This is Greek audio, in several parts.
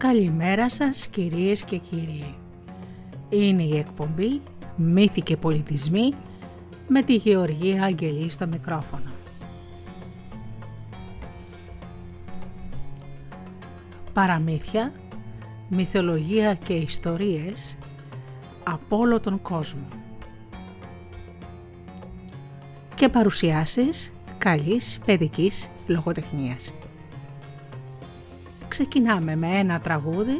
Καλημέρα σας κυρίες και κύριοι. Είναι η εκπομπή «Μύθοι και πολιτισμοί» με τη Γεωργία Αγγελή στο μικρόφωνο. Παραμύθια, μυθολογία και ιστορίες από όλο τον κόσμο. Και παρουσιάσεις καλής παιδικής λογοτεχνίας. Ξεκινάμε με ένα τραγούδι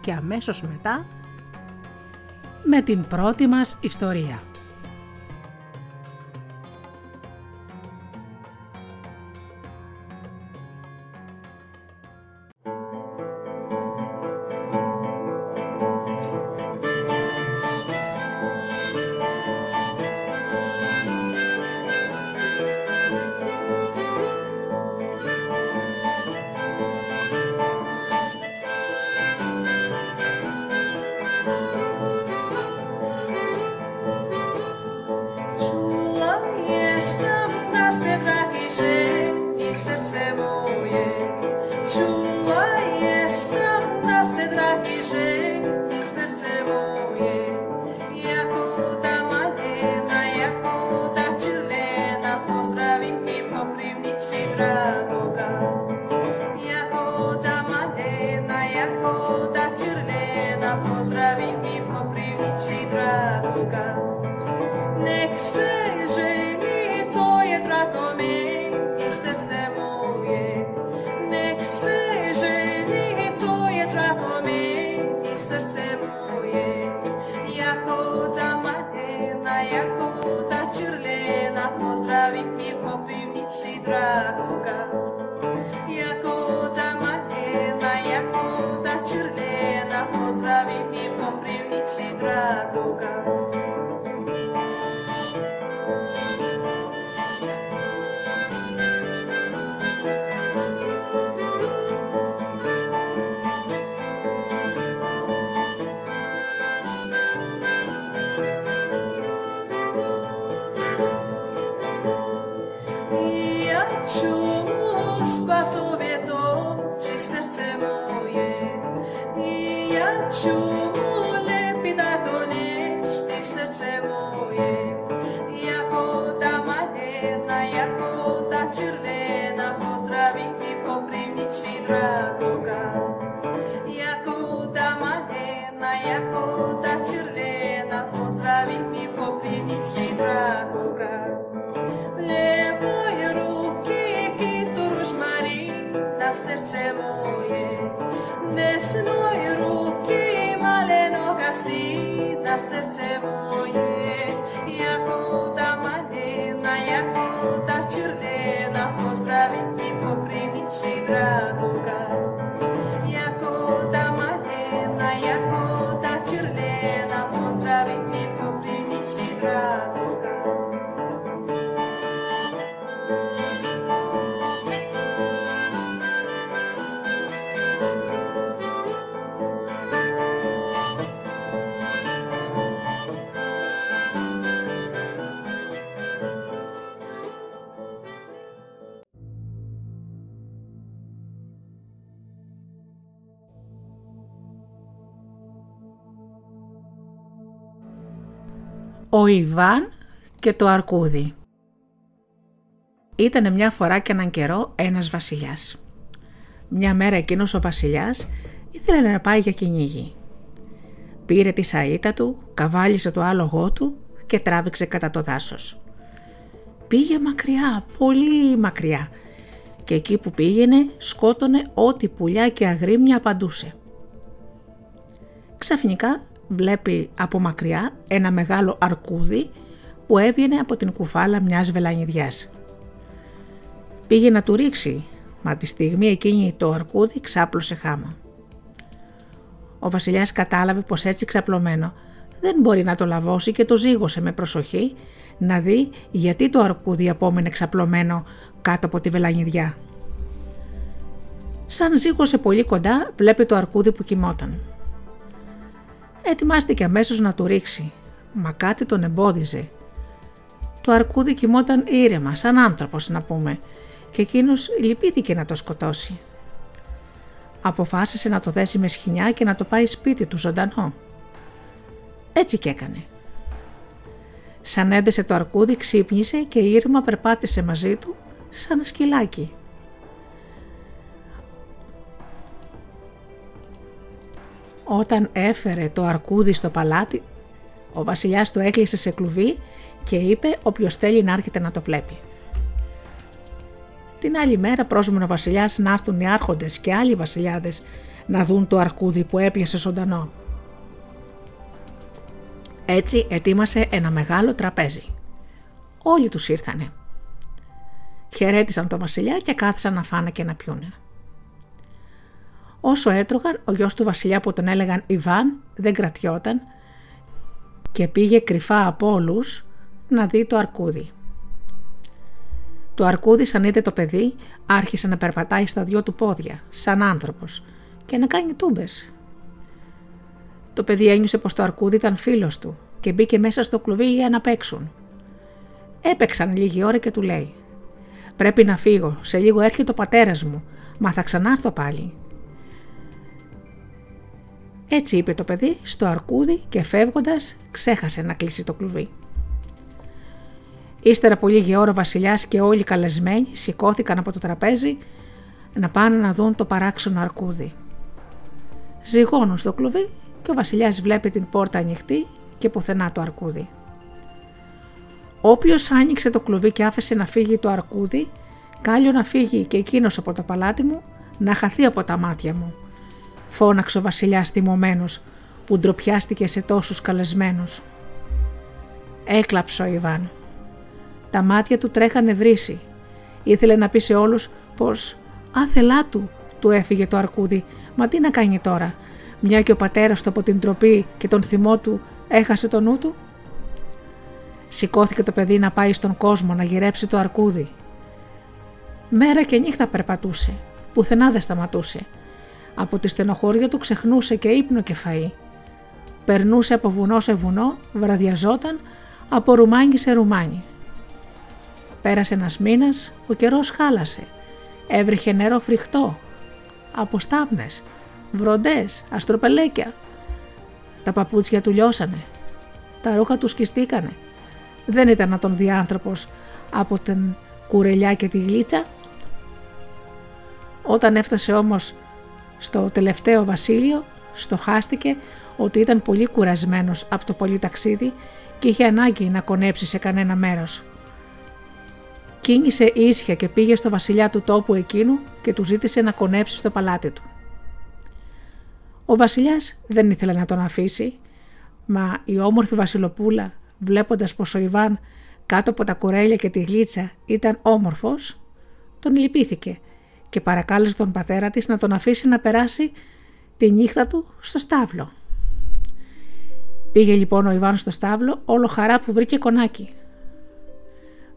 και αμέσως μετά με την πρώτη μας ιστορία. Ο Ιβάν και το Αρκούδι Ήτανε μια φορά και έναν καιρό ένας βασιλιάς. Μια μέρα εκείνος ο βασιλιάς ήθελε να πάει για κυνήγι. Πήρε τη σαΐτα του, καβάλισε το άλογό του και τράβηξε κατά το δάσος. Πήγε μακριά, πολύ μακριά και εκεί που πήγαινε σκότωνε ό,τι πουλιά και αγρίμια απαντούσε. Ξαφνικά βλέπει από μακριά ένα μεγάλο αρκούδι που έβγαινε από την κουφάλα μιας βελανιδιάς. Πήγε να του ρίξει, μα τη στιγμή εκείνη το αρκούδι ξάπλωσε χάμα. Ο βασιλιάς κατάλαβε πως έτσι ξαπλωμένο δεν μπορεί να το λαβώσει και το ζήγωσε με προσοχή να δει γιατί το αρκούδι απόμενε ξαπλωμένο κάτω από τη βελανιδιά. Σαν ζήγωσε πολύ κοντά βλέπει το αρκούδι που κοιμόταν. Ετοιμάστηκε αμέσως να του ρίξει, μα κάτι τον εμπόδιζε. Το αρκούδι κοιμόταν ήρεμα, σαν άνθρωπος να πούμε, και εκείνος λυπήθηκε να το σκοτώσει. αποφάσισε να το δέσει με σχοινιά και να το πάει σπίτι του ζωντανό. Έτσι και έκανε. Σαν έντεσε το αρκούδι ξύπνησε και η Ήρμα περπάτησε μαζί του σαν σκυλάκι. Όταν έφερε το αρκούδι στο παλάτι, ο βασιλιάς το έκλεισε σε κλουβί και είπε όποιος θέλει να έρχεται να το βλέπει. Την άλλη μέρα πρόσμενε ο βασιλιάς να έρθουν οι άρχοντες και άλλοι βασιλιάδες να δουν το αρκούδι που έπιασε ζωντανό. Έτσι ετοίμασε ένα μεγάλο τραπέζι. Όλοι τους ήρθανε. Χαιρέτησαν τον βασιλιά και κάθισαν να φάνε και να πιούνε. Όσο έτρωγαν, ο γιος του βασιλιά που τον έλεγαν Ιβάν δεν κρατιόταν και πήγε κρυφά από όλους να δει το αρκούδι. Το αρκούδι σαν είδε το παιδί άρχισε να περπατάει στα δυο του πόδια, σαν άνθρωπος και να κάνει τούμπες. Το παιδί ένιωσε πως το αρκούδι ήταν φίλος του και μπήκε μέσα στο κλουβί για να παίξουν. Έπαιξαν λίγη ώρα και του λέει «Πρέπει να φύγω, σε λίγο έρχεται ο πατέρας μου, μα θα ξανάρθω πάλι». Έτσι είπε το παιδί στο αρκούδι και φεύγοντας ξέχασε να κλείσει το κλουβί. Ύστερα από λίγη ώρα ο βασιλιάς και όλοι οι καλεσμένοι σηκώθηκαν από το τραπέζι να πάνε να δουν το παράξενο αρκούδι. Ζυγώνουν στο κλουβί και ο βασιλιάς βλέπει την πόρτα ανοιχτή και πουθενά το αρκούδι. Όποιος άνοιξε το κλουβί και άφησε να φύγει το αρκούδι, κάλιο να φύγει και εκείνος από το παλάτι μου, να χαθεί από τα μάτια μου, φώναξε ο βασιλιάς θυμωμένος που ντροπιάστηκε σε τόσους καλεσμένους. Έκλαψε ο Ιβάν. Τα μάτια του τρέχανε βρύση. Ήθελε να πει σε όλους πως «Άθελά του» του έφυγε το αρκούδι, μα τι να κάνει τώρα, μια και ο πατέρας του από την τροπή και τον θυμό του έχασε το νου του. Σηκώθηκε το παιδί να πάει στον κόσμο να γυρέψει το αρκούδι. Μέρα και νύχτα περπατούσε, πουθενά δεν σταματούσε. Από τη στενοχώρια του ξεχνούσε και ύπνο και φαΐ. Περνούσε από βουνό σε βουνό, βραδιαζόταν, από ρουμάνι σε ρουμάνι. Πέρασε ένας μήνας, ο καιρός χάλασε. Έβριχε νερό φρικτό, από στάμνες, βροντές, αστροπελέκια. Τα παπούτσια του λιώσανε, τα ρούχα του σκιστήκανε. Δεν ήταν να τον δει άνθρωπος από την κουρελιά και τη γλίτσα. Όταν έφτασε όμως στο τελευταίο βασίλειο, στοχάστηκε ότι ήταν πολύ κουρασμένος από το πολύ ταξίδι και είχε ανάγκη να κονέψει σε κανένα μέρος. Κίνησε ίσια και πήγε στο βασιλιά του τόπου εκείνου και του ζήτησε να κονέψει στο παλάτι του. Ο βασιλιάς δεν ήθελε να τον αφήσει, μα η όμορφη βασιλοπούλα βλέποντας πως ο Ιβάν κάτω από τα κουρέλια και τη γλίτσα ήταν όμορφος, τον λυπήθηκε και παρακάλεσε τον πατέρα της να τον αφήσει να περάσει τη νύχτα του στο στάβλο. Πήγε λοιπόν ο Ιβάν στο στάβλο όλο χαρά που βρήκε κονάκι.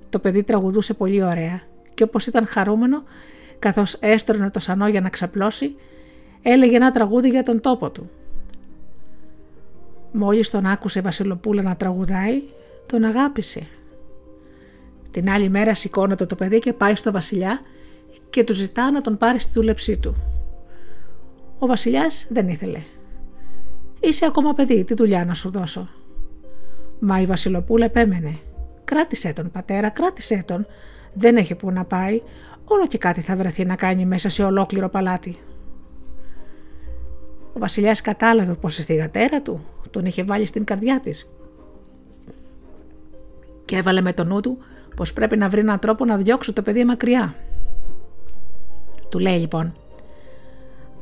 Το παιδί τραγουδούσε πολύ ωραία και όπως ήταν χαρούμενο καθώς έστρωνε το σανό για να ξαπλώσει έλεγε ένα τραγούδι για τον τόπο του. Μόλις τον άκουσε η Βασιλοπούλα να τραγουδάει τον αγάπησε. Την άλλη μέρα σηκώνεται το παιδί και πάει στο βασιλιά και του ζητά να τον πάρει στη δούλεψή του. Ο βασιλιάς δεν ήθελε. «Είσαι ακόμα παιδί, τι δουλειά να σου δώσω». Μα η Βασιλοπούλα επέμενε. «Κράτησέ τον πατέρα, κράτησέ τον. Δεν έχει που να πάει, όλο και κάτι θα βρεθεί να κάνει μέσα σε ολόκληρο παλάτι». Ο βασιλιάς κατάλαβε πως η θηγατέρα του τον είχε βάλει στην καρδιά της και έβαλε με το νου του πως πρέπει να βρει έναν τρόπο να διώξει το παιδί μακριά. Του λέει λοιπόν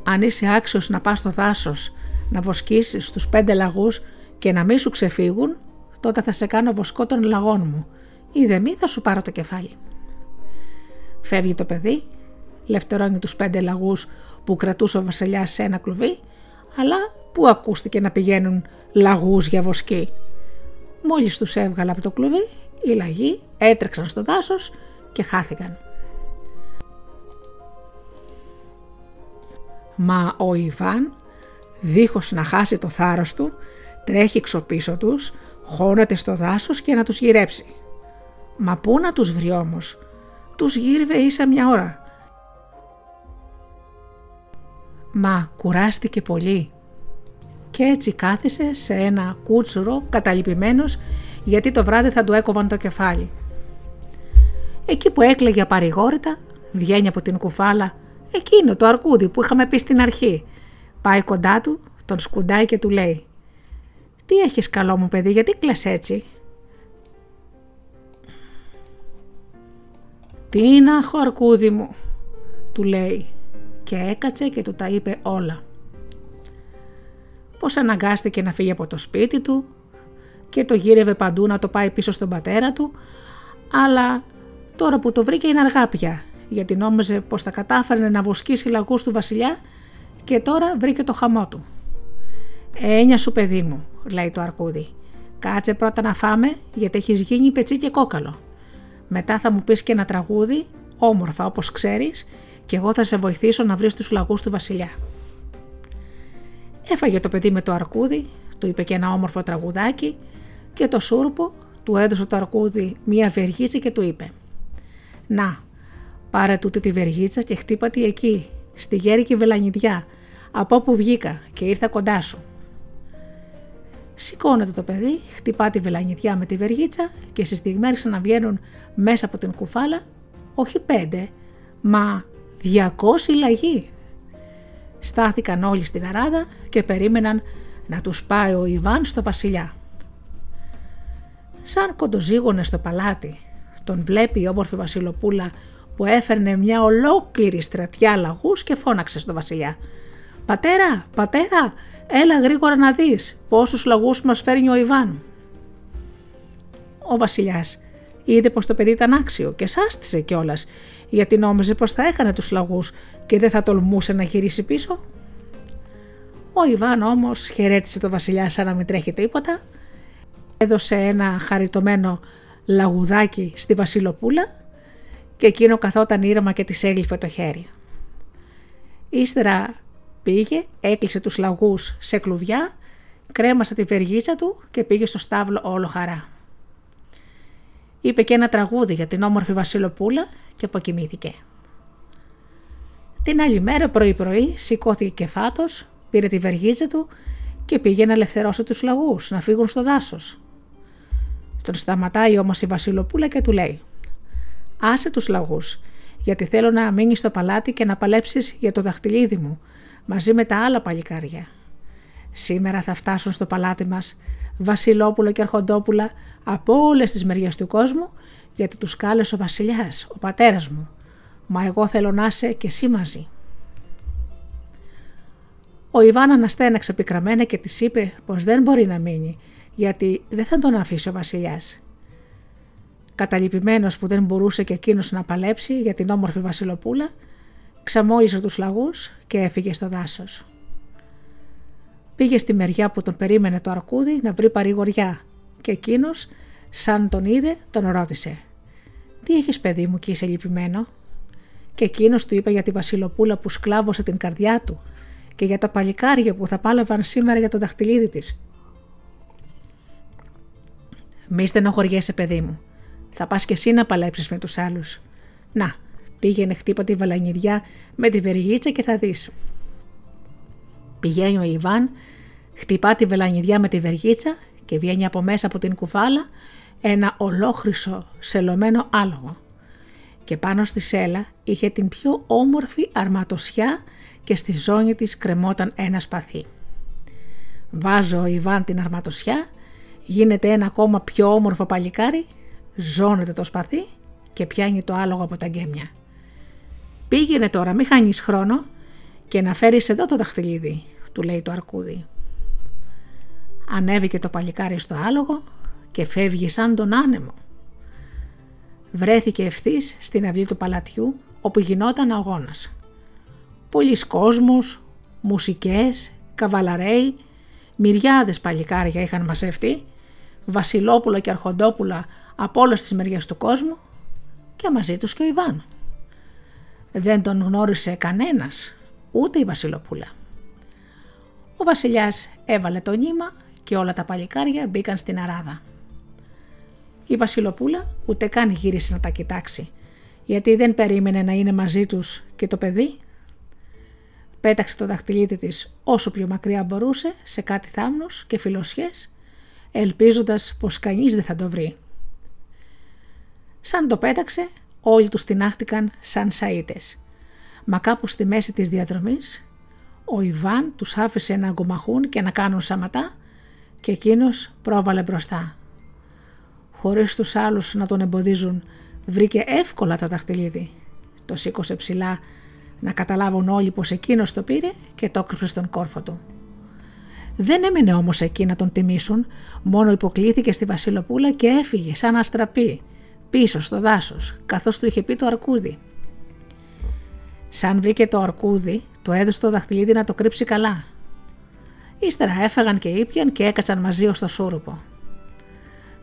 «Αν είσαι άξιος να πας στο δάσος, να βοσκήσεις τους πέντε λαγούς και να μην σου ξεφύγουν, τότε θα σε κάνω βοσκό των λαγών μου ή δε μη θα σου πάρω το κεφάλι». Φεύγει το παιδί, λευτερώνει τους πέντε λαγούς που κρατούσε ο βασιλιάς σε ένα κλουβί, αλλά που ακούστηκε να πηγαίνουν λαγούς για βοσκή. Μόλις τους έβγαλε από το κλουβί, οι λαγοί έτρεξαν στο δάσος και χάθηκαν. Μα ο Ιβάν, δίχως να χάσει το θάρρος του, τρέχει ξοπίσω τους, χώνεται στο δάσος και να τους γυρέψει. Μα πού να τους βρει όμως, τους γύρευε ίσα μια ώρα. Μα κουράστηκε πολύ και έτσι κάθισε σε ένα κούτσουρο καταλυπημένος γιατί το βράδυ θα του έκοβαν το κεφάλι. Εκεί που έκλαιγε παρηγόρητα βγαίνει από την κουφάλα εκείνο το αρκούδι που είχαμε πει στην αρχή. Πάει κοντά του, τον σκουντάει και του λέει «Τι έχεις καλό μου παιδί, γιατί κλαις έτσι» «Τι να έχω αρκούδι μου» του λέει και έκατσε και του τα είπε όλα. Πώς αναγκάστηκε να φύγει από το σπίτι του και το γύρευε παντού να το πάει πίσω στον πατέρα του, αλλά τώρα που το βρήκε είναι αργά πια, γιατί νόμιζε πως θα κατάφερνε να βοσκήσει λαγούς του βασιλιά και τώρα βρήκε το χαμό του. «Ένια σου παιδί μου», λέει το αρκούδι, «κάτσε πρώτα να φάμε γιατί έχεις γίνει πετσί και κόκαλο. Μετά θα μου πεις και ένα τραγούδι, όμορφα όπως ξέρεις, και εγώ θα σε βοηθήσω να βρεις τους λαγούς του βασιλιά». Έφαγε το παιδί με το αρκούδι, του είπε και ένα όμορφο τραγουδάκι και το σούρπο του έδωσε το αρκούδι μία βεργίτσα και του είπε «Να, πάρε τούτη τη βεργίτσα και χτύπατη εκεί, στη γέρικη βελανιδιά, από όπου βγήκα και ήρθα κοντά σου». Σηκώνεται το παιδί, χτυπά τη βελανιδιά με τη βεργίτσα και στη στιγμή άρχισαν να βγαίνουν μέσα από την κουφάλα όχι πέντε, μα διακόσι λαγοί. Στάθηκαν όλοι στην αράδα και περίμεναν να τους πάει ο Ιβάν στο βασιλιά. Σαν κοντοζήγωνε στο παλάτι, τον βλέπει η όμορφη βασιλοπούλα που έφερνε μια ολόκληρη στρατιά λαγούς και φώναξε στο βασιλιά. «Πατέρα, πατέρα, έλα γρήγορα να δεις πόσους λαγούς μας φέρνει ο Ιβάν». Ο βασιλιάς είδε πως το παιδί ήταν άξιο και σάστησε κιόλας γιατί νόμιζε πως θα έκανε τους λαγούς και δεν θα τολμούσε να γυρίσει πίσω. Ο Ιβάν όμως χαιρέτησε το βασιλιά σαν να μην τρέχει τίποτα, έδωσε ένα χαριτωμένο λαγουδάκι στη βασιλοπούλα και εκείνο καθόταν ήρεμα και της έγλυφε το χέρι. Ύστερα πήγε, έκλεισε τους λαγούς σε κλουβιά, κρέμασε τη βεργίτσα του και πήγε στο στάβλο όλο χαρά. Είπε και ένα τραγούδι για την όμορφη βασιλοπούλα και αποκοιμήθηκε. Την άλλη μέρα πρωί πρωί σηκώθηκε και φάτος, πήρε τη βεργίτσα του και πήγε να ελευθερώσει τους λαγούς, να φύγουν στο δάσος. Τον σταματάει όμως η βασιλοπούλα και του λέει «Άσε τους λαγούς, γιατί θέλω να μείνεις στο παλάτι και να παλέψεις για το δαχτυλίδι μου, μαζί με τα άλλα παλικάρια. Σήμερα θα φτάσουν στο παλάτι μας βασιλόπουλο και αρχοντόπουλα από όλες τις μεριές του κόσμου, γιατί τους κάλεσε ο βασιλιάς, ο πατέρας μου, μα εγώ θέλω να είσαι και εσύ μαζί». Ο Ιβάν αναστέναξε πικραμένα και της είπε πως δεν μπορεί να μείνει, γιατί δεν θα τον αφήσει ο Βασιλιάς. Καταλυπημένος που δεν μπορούσε και εκείνος να παλέψει για την όμορφη Βασιλοπούλα, ξαμόλυσε τους λαγούς και έφυγε στο δάσος. Πήγε στη μεριά που τον περίμενε το αρκούδι να βρει παρηγοριά και εκείνος, σαν τον είδε, τον ρώτησε: Τι έχεις παιδί μου και είσαι λυπημένο; Και εκείνος του είπε για τη Βασιλοπούλα που σκλάβωσε την καρδιά του και για τα παλικάρια που θα πάλευαν σήμερα για το δαχτυλίδι της. Μη στενοχωριέσαι παιδί μου. Θα πας και εσύ να παλέψεις με τους άλλους. Να, πήγαινε χτύπα τη βαλανιδιά με τη βεργίτσα και θα δεις. Πηγαίνει ο Ιβάν, χτυπά τη βελανιδιά με τη βεργίτσα και βγαίνει από μέσα από την κουφάλα ένα ολόχρυσο σελωμένο άλογο. Και πάνω στη σέλα είχε την πιο όμορφη αρματοσιά και στη ζώνη της κρεμόταν ένα σπαθί. Βάζω ο Ιβάν την αρματοσιά, γίνεται ένα ακόμα πιο όμορφο παλικάρι, ζώνεται το σπαθί και πιάνει το άλογο από τα γκέμια. Πήγαινε τώρα, μη χάνεις χρόνο και να φέρεις εδώ το δαχτυλίδι, του λέει το αρκούδι. Ανέβηκε το παλικάρι στο άλογο και φεύγει σαν τον άνεμο. Βρέθηκε ευθύς στην αυλή του παλατιού όπου γινόταν αγώνας πολλοί κόσμος, μουσικές, καβαλαρέοι, μυριάδες παλικάρια είχαν μαζευτεί, βασιλόπουλα και αρχοντόπουλα από όλες τις μεριές του κόσμου και μαζί τους και ο Ιβάν. Δεν τον γνώρισε κανένας, ούτε η βασιλοπούλα. Ο βασιλιάς έβαλε το νήμα και όλα τα παλικάρια μπήκαν στην αράδα. Η βασιλοπούλα ούτε καν γύρισε να τα κοιτάξει, γιατί δεν περίμενε να είναι μαζί τους και το παιδί Πέταξε το δαχτυλίδι της όσο πιο μακριά μπορούσε σε κάτι θάμνους και φιλοσιές, ελπίζοντας πως κανείς δεν θα το βρει. Σαν το πέταξε, όλοι τους τεινάχτηκαν σαν σαΐτες. Μα κάπου στη μέση της διαδρομής, ο Ιβάν τους άφησε να αγκομαχούν και να κάνουν σαματά και εκείνος πρόβαλε μπροστά. Χωρίς τους άλλους να τον εμποδίζουν, βρήκε εύκολα το δαχτυλίδι. Το σήκωσε ψηλά να καταλάβουν όλοι πως εκείνος το πήρε και το έκρυψε στον κόρφο του. Δεν έμεινε όμως εκεί να τον τιμήσουν, μόνο υποκλήθηκε στη Βασιλοπούλα και έφυγε σαν αστραπή πίσω στο δάσος, καθώς του είχε πει το αρκούδι. Σαν βρήκε το αρκούδι, το έδωσε το δαχτυλίδι να το κρύψει καλά. Ύστερα έφαγαν και ήπιαν και έκατσαν μαζί ως το σούρουπο.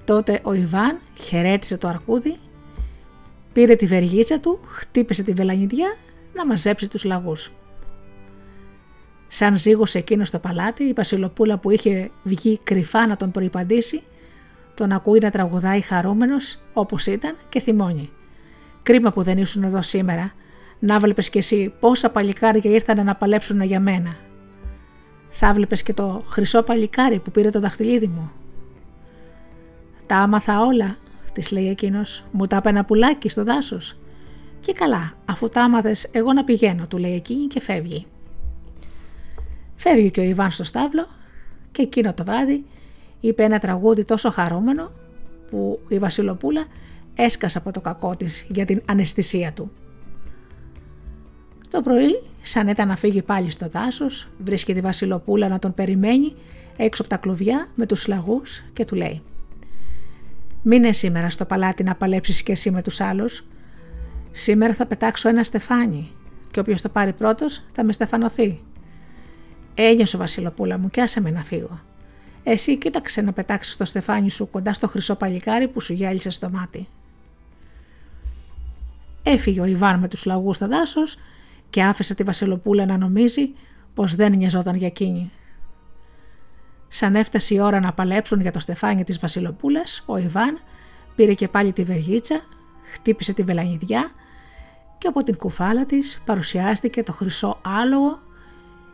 Τότε ο Ιβάν χαιρέτησε το αρκούδι, πήρε τη βεργίτσα του, χτύπησε τη βελανιδιά να μαζέψει τους λαγούς. Σαν ζήγωσε εκείνος στο παλάτι, η Βασιλοπούλα που είχε βγει κρυφά να τον προϋπαντήσει, τον ακούει να τραγουδάει χαρούμενος όπως ήταν και θυμώνει. Κρίμα που δεν ήσουν εδώ σήμερα, να βλέπεις κι εσύ πόσα παλικάρια ήρθαν να παλέψουν για μένα. Θα βλέπεις και το χρυσό παλικάρι που πήρε το δαχτυλίδι μου. Τα άμαθα όλα, της λέει εκείνος, μου τα ένα πουλάκι στο δάσος. Και καλά, αφού τα άμαθες, εγώ να πηγαίνω, του λέει εκείνη και φεύγει. Φεύγει και ο Ιβάν στο στάβλο και εκείνο το βράδυ είπε ένα τραγούδι τόσο χαρούμενο που η Βασιλοπούλα έσκασε από το κακό της για την αναισθησία του. Το πρωί, σαν ήταν να φύγει πάλι στο δάσος, βρίσκει τη Βασιλοπούλα να τον περιμένει έξω από τα κλουβιά με τους λαγούς και του λέει «Μείνε σήμερα στο παλάτι να παλέψεις και εσύ με τους άλλους. Σήμερα θα πετάξω ένα στεφάνι και όποιος το πάρει πρώτος θα με στεφανωθεί. Έγιασε Βασιλοπούλα μου και άσε με να φύγω. Εσύ κοίταξε να πετάξεις το στεφάνι σου κοντά στο χρυσό παλικάρι που σου γέλισε στο μάτι. Έφυγε ο Ιβάν με τους λαγούς στο δάσος και άφησε τη Βασιλοπούλα να νομίζει πως δεν νοιαζόταν για εκείνη. Σαν έφτασε η ώρα να παλέψουν για το στεφάνι της Βασιλοπούλας, ο Ιβάν πήρε και πάλι τη βεργίτσα, χτύπησε τη βελανιδιά και από την κουφάλα της παρουσιάστηκε το χρυσό άλογο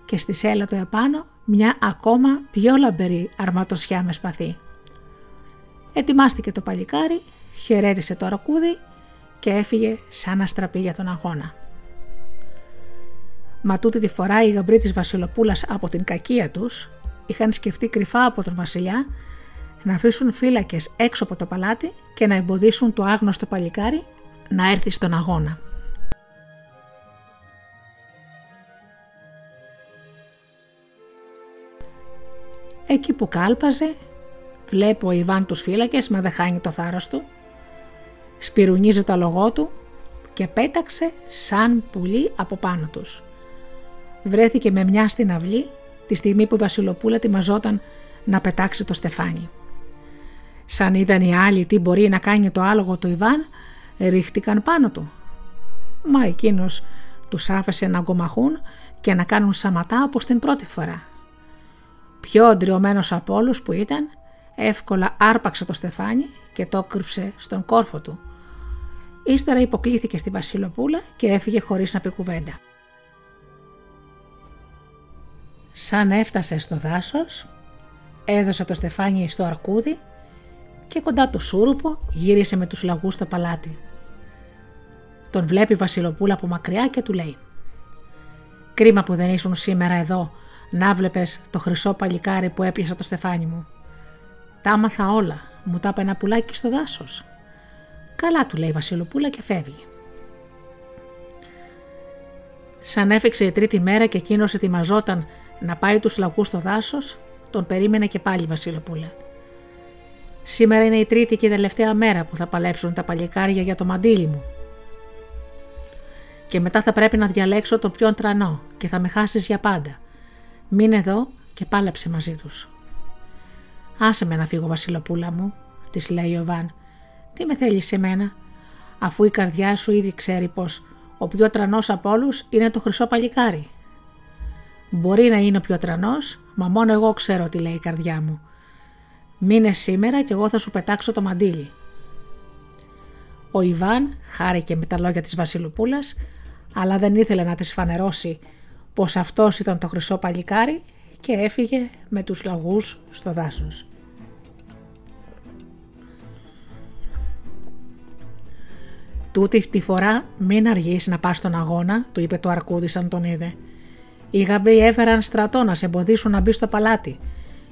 και στη σέλα του επάνω μια ακόμα πιο λαμπερή αρματοσιά με σπαθί. Ετοιμάστηκε το παλικάρι, χαιρέτησε το αρακούδι και έφυγε σαν αστραπή για τον αγώνα. Μα τούτη τη φορά οι γαμπροί της βασιλοπούλας από την κακία τους είχαν σκεφτεί κρυφά από τον βασιλιά να αφήσουν φύλακες έξω από το παλάτι και να εμποδίσουν το άγνωστο παλικάρι να έρθει στον αγώνα. Εκεί που κάλπαζε, βλέπω ο Ιβάν τους φύλακες, μα δεν χάνει το θάρρος του. Σπυρουνίζει το λογό του και πέταξε σαν πουλί από πάνω τους. Βρέθηκε με μια στην αυλή τη στιγμή που η Βασιλοπούλα ετοιμαζόταν να πετάξει το στεφάνι. Σαν είδαν οι άλλοι τι μπορεί να κάνει το άλογο του Ιβάν, ρίχτηκαν πάνω του. Μα εκείνος τους άφησε να αγκομαχούν και να κάνουν σαματά όπως την πρώτη φορά. Πιο αντριωμένος από όλους που ήταν, εύκολα άρπαξε το στεφάνι και το κρύψε στον κόρφο του. Ύστερα υποκλήθηκε στη Βασιλοπούλα και έφυγε χωρίς να πει κουβέντα. Σαν έφτασε στο δάσος, έδωσε το στεφάνι στο αρκούδι και κοντά το σούρουπο γύρισε με τους λαγούς στο παλάτι. Τον βλέπει η Βασιλοπούλα από μακριά και του λέει «Κρίμα που δεν ήσουν σήμερα εδώ να βλέπει το χρυσό παλικάρι που έπιασα το στεφάνι μου. Τα άμαθα όλα, μου τα ένα πουλάκι στο δάσος. Καλά του λέει η Βασιλοπούλα και φεύγει. Σαν έφεξε η τρίτη μέρα και εκείνος ετοιμαζόταν να πάει τους λαγούς στο δάσος, τον περίμενε και πάλι η Βασιλοπούλα. Σήμερα είναι η τρίτη και η τελευταία μέρα που θα παλέψουν τα παλικάρια για το μαντίλι μου. Και μετά θα πρέπει να διαλέξω τον πιο τρανό και θα με χάσεις για πάντα. Μείνε εδώ και πάλεψε μαζί τους. Άσε με να φύγω βασιλοπούλα μου, της λέει ο Βαν. Τι με θέλεις σε μένα, αφού η καρδιά σου ήδη ξέρει πως ο πιο τρανός από όλους είναι το χρυσό παλικάρι. Μπορεί να είναι ο πιο τρανός, μα μόνο εγώ ξέρω τι λέει η καρδιά μου. Μείνε σήμερα και εγώ θα σου πετάξω το μαντίλι. Ο Ιβάν χάρηκε με τα λόγια της Βασιλοπούλας, αλλά δεν ήθελε να της φανερώσει πως αυτός ήταν το χρυσό παλικάρι και έφυγε με τους λαγούς στο δάσος. Τούτη τη φορά μην αργείς να πας στον αγώνα, του είπε το αρκούδι σαν τον είδε. Οι γαμπροί έφεραν στρατό να σε εμποδίσουν να μπει στο παλάτι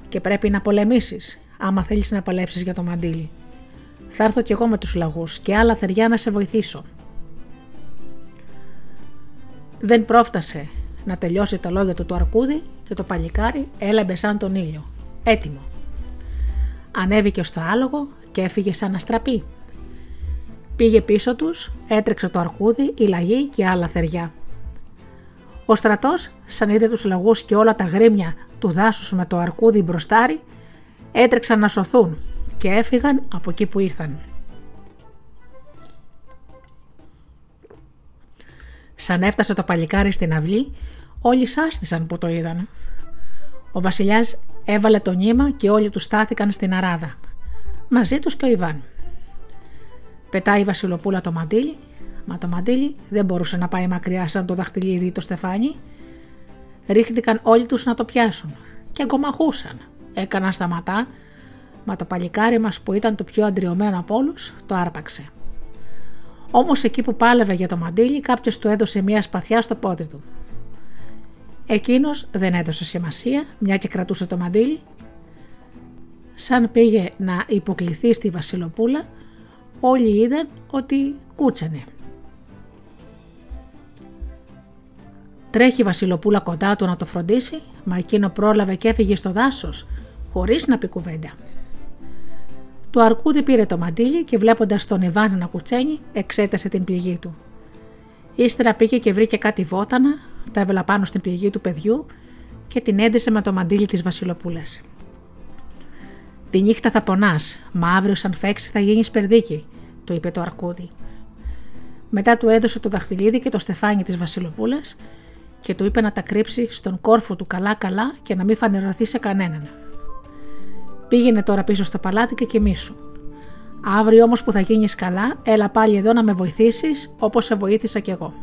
και πρέπει να πολεμήσεις, άμα θέλεις να παλέψεις για το μαντίλι. Θα έρθω κι εγώ με τους λαγούς και άλλα θεριά να σε βοηθήσω. Δεν πρόφτασε να τελειώσει τα λόγια του το αρκούδι και το παλικάρι έλαμπε σαν τον ήλιο. Έτοιμο. Ανέβηκε στο άλογο και έφυγε σαν αστραπή. Πήγε πίσω τους, έτρεξε το αρκούδι, η λαγή και άλλα θεριά. Ο στρατός, σαν είδε τους λαγούς και όλα τα γρήμια του δάσους με το αρκούδι μπροστάρι, έτρεξαν να σωθούν και έφυγαν από εκεί που ήρθαν. Σαν έφτασε το παλικάρι στην αυλή, όλοι σάστησαν που το είδαν. Ο βασιλιάς έβαλε το νήμα και όλοι τους στάθηκαν στην αράδα. Μαζί τους και ο Ιβάν. Πετάει η Βασιλοπούλα το μαντίλι, μα το μαντίλι δεν μπορούσε να πάει μακριά σαν το δαχτυλίδι το στεφάνι. Ρίχτηκαν όλοι τους να το πιάσουν και αγκομαχούσαν. Έκαναν σταματά, μα το παλικάρι μας που ήταν το πιο αντριωμένο από όλους το άρπαξε. Όμως εκεί που πάλευε για το μαντίλι, κάποιος του έδωσε μια σπαθιά στο πόδι του. Εκείνος δεν έδωσε σημασία, μια και κρατούσε το μαντίλι. Σαν πήγε να υποκληθεί στη Βασιλοπούλα, όλοι είδαν ότι κούτσανε. Τρέχει η Βασιλοπούλα κοντά του να το φροντίσει, μα εκείνο πρόλαβε και έφυγε στο δάσος, χωρίς να πει κουβέντα. Το αρκούδι πήρε το μαντίλι και βλέποντας τον Ιβάν να κουτσένει, εξέτασε την πληγή του. Ύστερα πήγε και βρήκε κάτι βότανα, τα έβαλα πάνω στην πληγή του παιδιού και την έντεσε με το μαντίλι της Βασιλοπούλας. Τη νύχτα θα πονάς, μα αύριο σαν φέξει θα γίνεις περδίκι, του είπε το αρκούδι. Μετά του έδωσε το δαχτυλίδι και το στεφάνι της Βασιλοπούλας και του είπε να τα κρύψει στον κόρφο του καλά-καλά και να μην φανερωθεί σε κανέναν. Πήγαινε τώρα πίσω στο παλάτι και κοιμήσου. Αύριο όμως που θα γίνεις καλά, έλα πάλι εδώ να με βοηθήσεις όπως σε βοήθησα κι εγώ.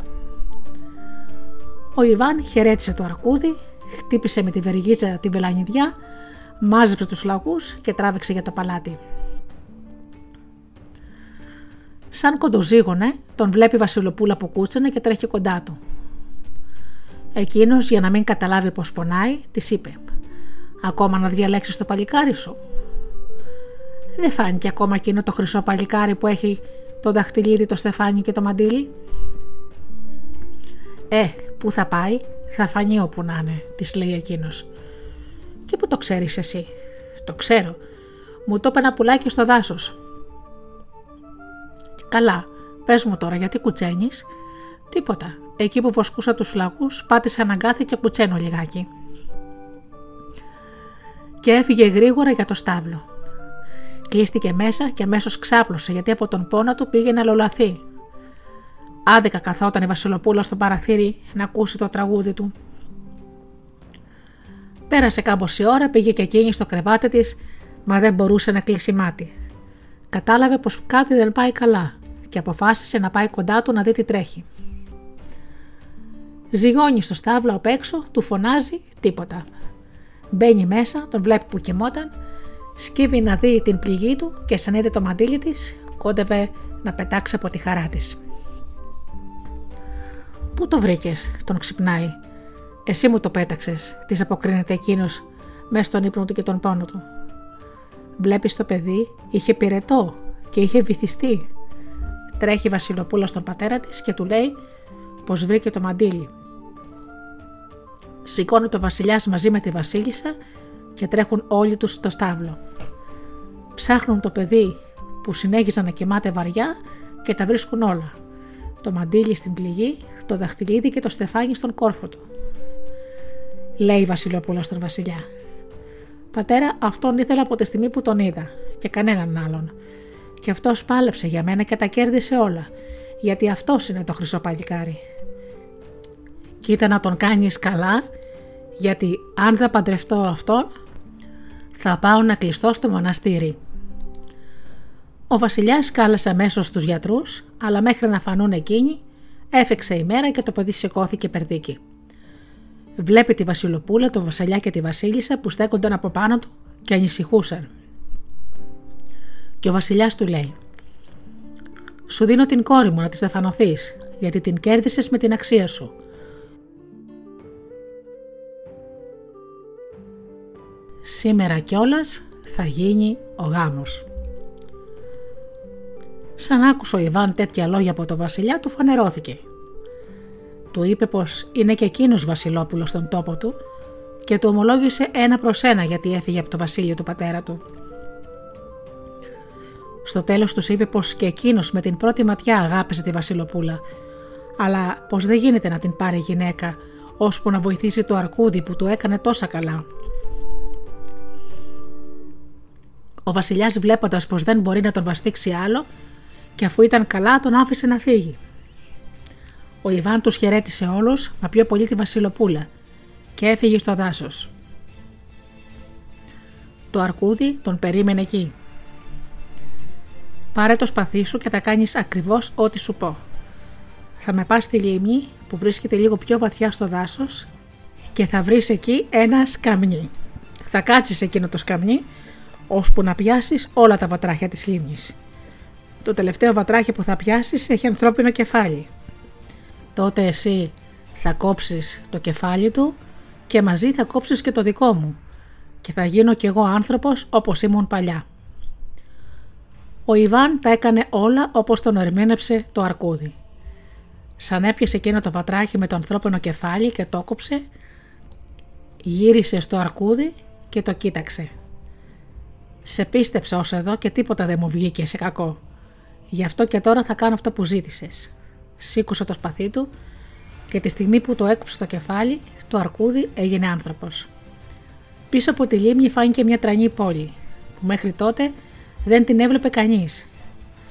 Ο Ιβάν χαιρέτησε το αρκούδι, χτύπησε με τη βεργίτσα την βελανιδιά, μάζεψε τους λαγούς και τράβηξε για το παλάτι. Σαν κοντοζήγωνε, τον βλέπει η Βασιλοπούλα που κούτσανε και τρέχει κοντά του. Εκείνος για να μην καταλάβει πως πονάει, της είπε Ακόμα να διαλέξεις το παλικάρι σου. Δεν φάνηκε ακόμα εκείνο το χρυσό παλικάρι που έχει το δαχτυλίδι, το στεφάνι και το μαντίλι. Ε, πού θα πάει, θα φανεί όπου να είναι, της λέει εκείνος. Και πού το ξέρεις εσύ; Το ξέρω. Μου το είπε ένα πουλάκι στο δάσος. Καλά, πες μου τώρα γιατί κουτσένεις; Τίποτα. Εκεί που βοσκούσα τους λαγούς πάτησα αναγκάθη και κουτσένω λιγάκι και έφυγε γρήγορα για το στάβλο. Κλείστηκε μέσα και αμέσως ξάπλωσε γιατί από τον πόνο του πήγε να λολαθεί. Άδικα καθόταν η Βασιλοπούλα στο παραθύρι να ακούσει το τραγούδι του. Πέρασε κάμποση ώρα, πήγε και εκείνη στο κρεβάτι της, μα δεν μπορούσε να κλείσει μάτι. Κατάλαβε πως κάτι δεν πάει καλά και αποφάσισε να πάει κοντά του να δει τι τρέχει. Ζυγώνει στο στάβλο απ' έξω, του φωνάζει τίποτα. Μπαίνει μέσα, τον βλέπει που κοιμόταν, σκύβει να δει την πληγή του και σαν είδε το μαντίλι της, κόντευε να πετάξει από τη χαρά της. Πού το βρήκες, τον ξυπνάει; Εσύ μου το πέταξες, της αποκρίνεται εκείνος μέσα στον ύπνο του και τον πόνο του. Βλέπεις το παιδί, είχε πυρετό και είχε βυθιστεί. Τρέχει η Βασιλοπούλα στον πατέρα της και του λέει πως βρήκε το μαντίλι Σηκώνει το βασιλιάς μαζί με τη βασίλισσα και τρέχουν όλοι τους στο στάβλο. Ψάχνουν το παιδί που συνέχιζαν να κοιμάται βαριά και τα βρίσκουν όλα. Το μαντίλι στην πληγή, το δαχτυλίδι και το στεφάνι στον κόρφο του. Λέει η Βασιλοπούλα στον Βασιλιά. Πατέρα, αυτόν ήθελα από τη στιγμή που τον είδα και κανέναν άλλον. Και αυτός πάλεψε για μένα και τα κέρδισε όλα, γιατί αυτός είναι το χρυσό παλικάρι. Κοίτα να τον κάνεις καλά, γιατί αν δεν παντρευτώ αυτόν, θα πάω να κλειστώ στο μοναστήρι. Ο βασιλιάς κάλεσε αμέσως τους γιατρούς, αλλά μέχρι να φανούν εκείνοι, έφεξε η μέρα και το παιδί σηκώθηκε περδίκι. Βλέπει τη Βασιλοπούλα, τον Βασιλιά και τη Βασίλισσα που στέκονταν από πάνω του και ανησυχούσαν. Και ο Βασιλιάς του λέει: Σου δίνω την κόρη μου να της στεφανωθείς, γιατί την κέρδισες με την αξία σου. Σήμερα κιόλας θα γίνει ο γάμος. Σαν άκουσε ο Ιβάν τέτοια λόγια από το βασιλιά του φανερώθηκε. Του είπε πως είναι και εκείνος βασιλόπουλος στον τόπο του και του ομολόγησε ένα προς ένα γιατί έφυγε από το βασίλειο του πατέρα του. Στο τέλος τους είπε πως και εκείνος με την πρώτη ματιά αγάπησε τη βασιλοπούλα αλλά πως δεν γίνεται να την πάρει γυναίκα ώσπου να βοηθήσει το αρκούδι που του έκανε τόσα καλά. Ο βασιλιάς, βλέποντας πως δεν μπορεί να τον βαστίξει άλλο, και αφού ήταν καλά, τον άφησε να φύγει. Ο Ιβάν τους χαιρέτησε όλους, μα πιο πολύ τη Βασιλοπούλα, και έφυγε στο δάσος. Το αρκούδι τον περίμενε εκεί. Πάρε το σπαθί σου και θα κάνεις ακριβώς ό,τι σου πω. Θα με πας στη λίμνη που βρίσκεται λίγο πιο βαθιά στο δάσος και θα βρεις εκεί ένα σκαμνί. Θα κάτσεις εκείνο το σκαμνί ώσπου να πιάσεις όλα τα βατράχια της λίμνης. Το τελευταίο βατράχι που θα πιάσεις έχει ανθρώπινο κεφάλι. Τότε εσύ θα κόψεις το κεφάλι του και μαζί θα κόψεις και το δικό μου και θα γίνω κι εγώ άνθρωπος όπως ήμουν παλιά. Ο Ιβάν τα έκανε όλα όπως τον ερμήνεψε το αρκούδι. Σαν έπιασε εκείνο το βατράχι με το ανθρώπινο κεφάλι και το κόψε, γύρισε στο αρκούδι και το κοίταξε. Σε πίστεψα ως εδώ και τίποτα δεν μου βγήκε σε κακό. Γι' αυτό και τώρα θα κάνω αυτό που ζήτησες. Σήκωσε το σπαθί του και τη στιγμή που το έκοψε το κεφάλι, το αρκούδι έγινε άνθρωπος. Πίσω από τη λίμνη φάνηκε μια τρανή πόλη, που μέχρι τότε δεν την έβλεπε κανείς.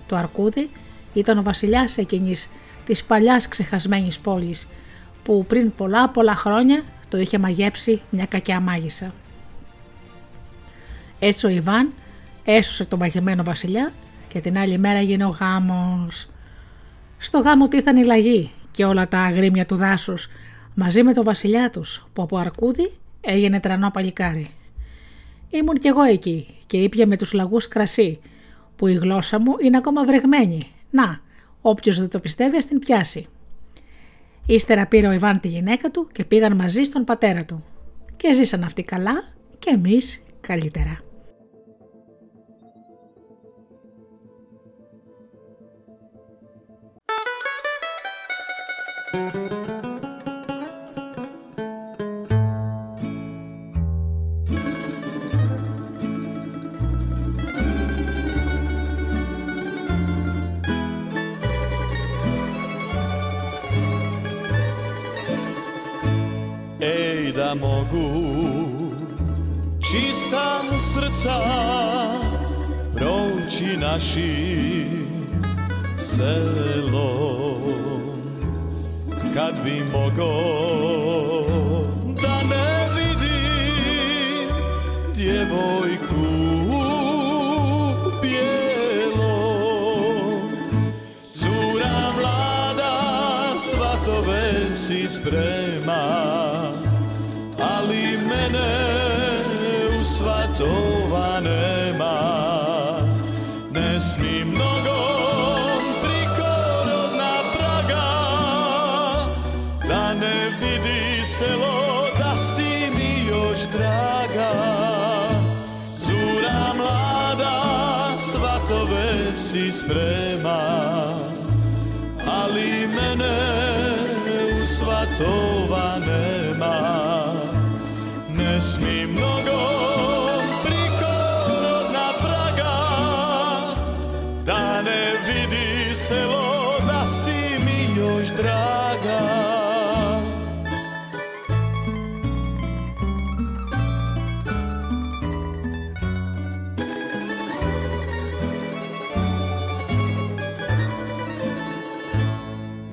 Το αρκούδι ήταν ο βασιλιάς εκείνης της παλιάς ξεχασμένης πόλης, που πριν πολλά πολλά χρόνια το είχε μαγέψει μια κακιά μάγισσα. Έτσι ο Ιβάν έσωσε τον παγεμένο βασιλιά και την άλλη μέρα έγινε ο γάμος. Στο γάμο του ήρθαν οι λαγοί και όλα τα αγρίμια του δάσους μαζί με τον βασιλιά τους που από αρκούδι έγινε τρανό παλικάρι. Ήμουν κι εγώ εκεί και ήπια με τους λαγούς κρασί που η γλώσσα μου είναι ακόμα βρεγμένη. Να, όποιος δεν το πιστεύει ας την πιάσει. Ύστερα πήρε ο Ιβάν τη γυναίκα του και πήγαν μαζί στον πατέρα του. Και ζήσαν αυτοί καλά και εμείς καλύτερα. Da mogu. Čista srca proći našim selom kad bi mogo da ne vidim djevojku cura mlada svatove si sprema ali mene u svatova nema ne smim nogom priko rodna praga. Da ne vidi selo da si mi još draga. Cura mlada svatove si sprema. Ali mene u ne vidi selo da si mi još draga.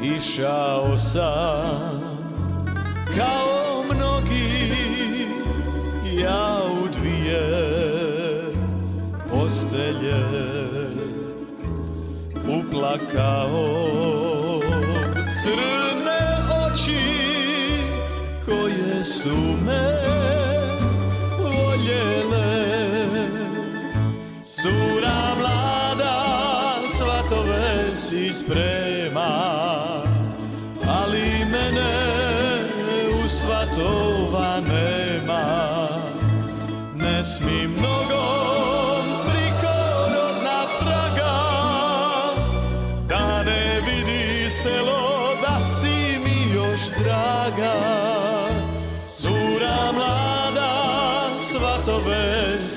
Išao sam uplakao crne oči koje su me voljele. Cura mlada svatove si sprema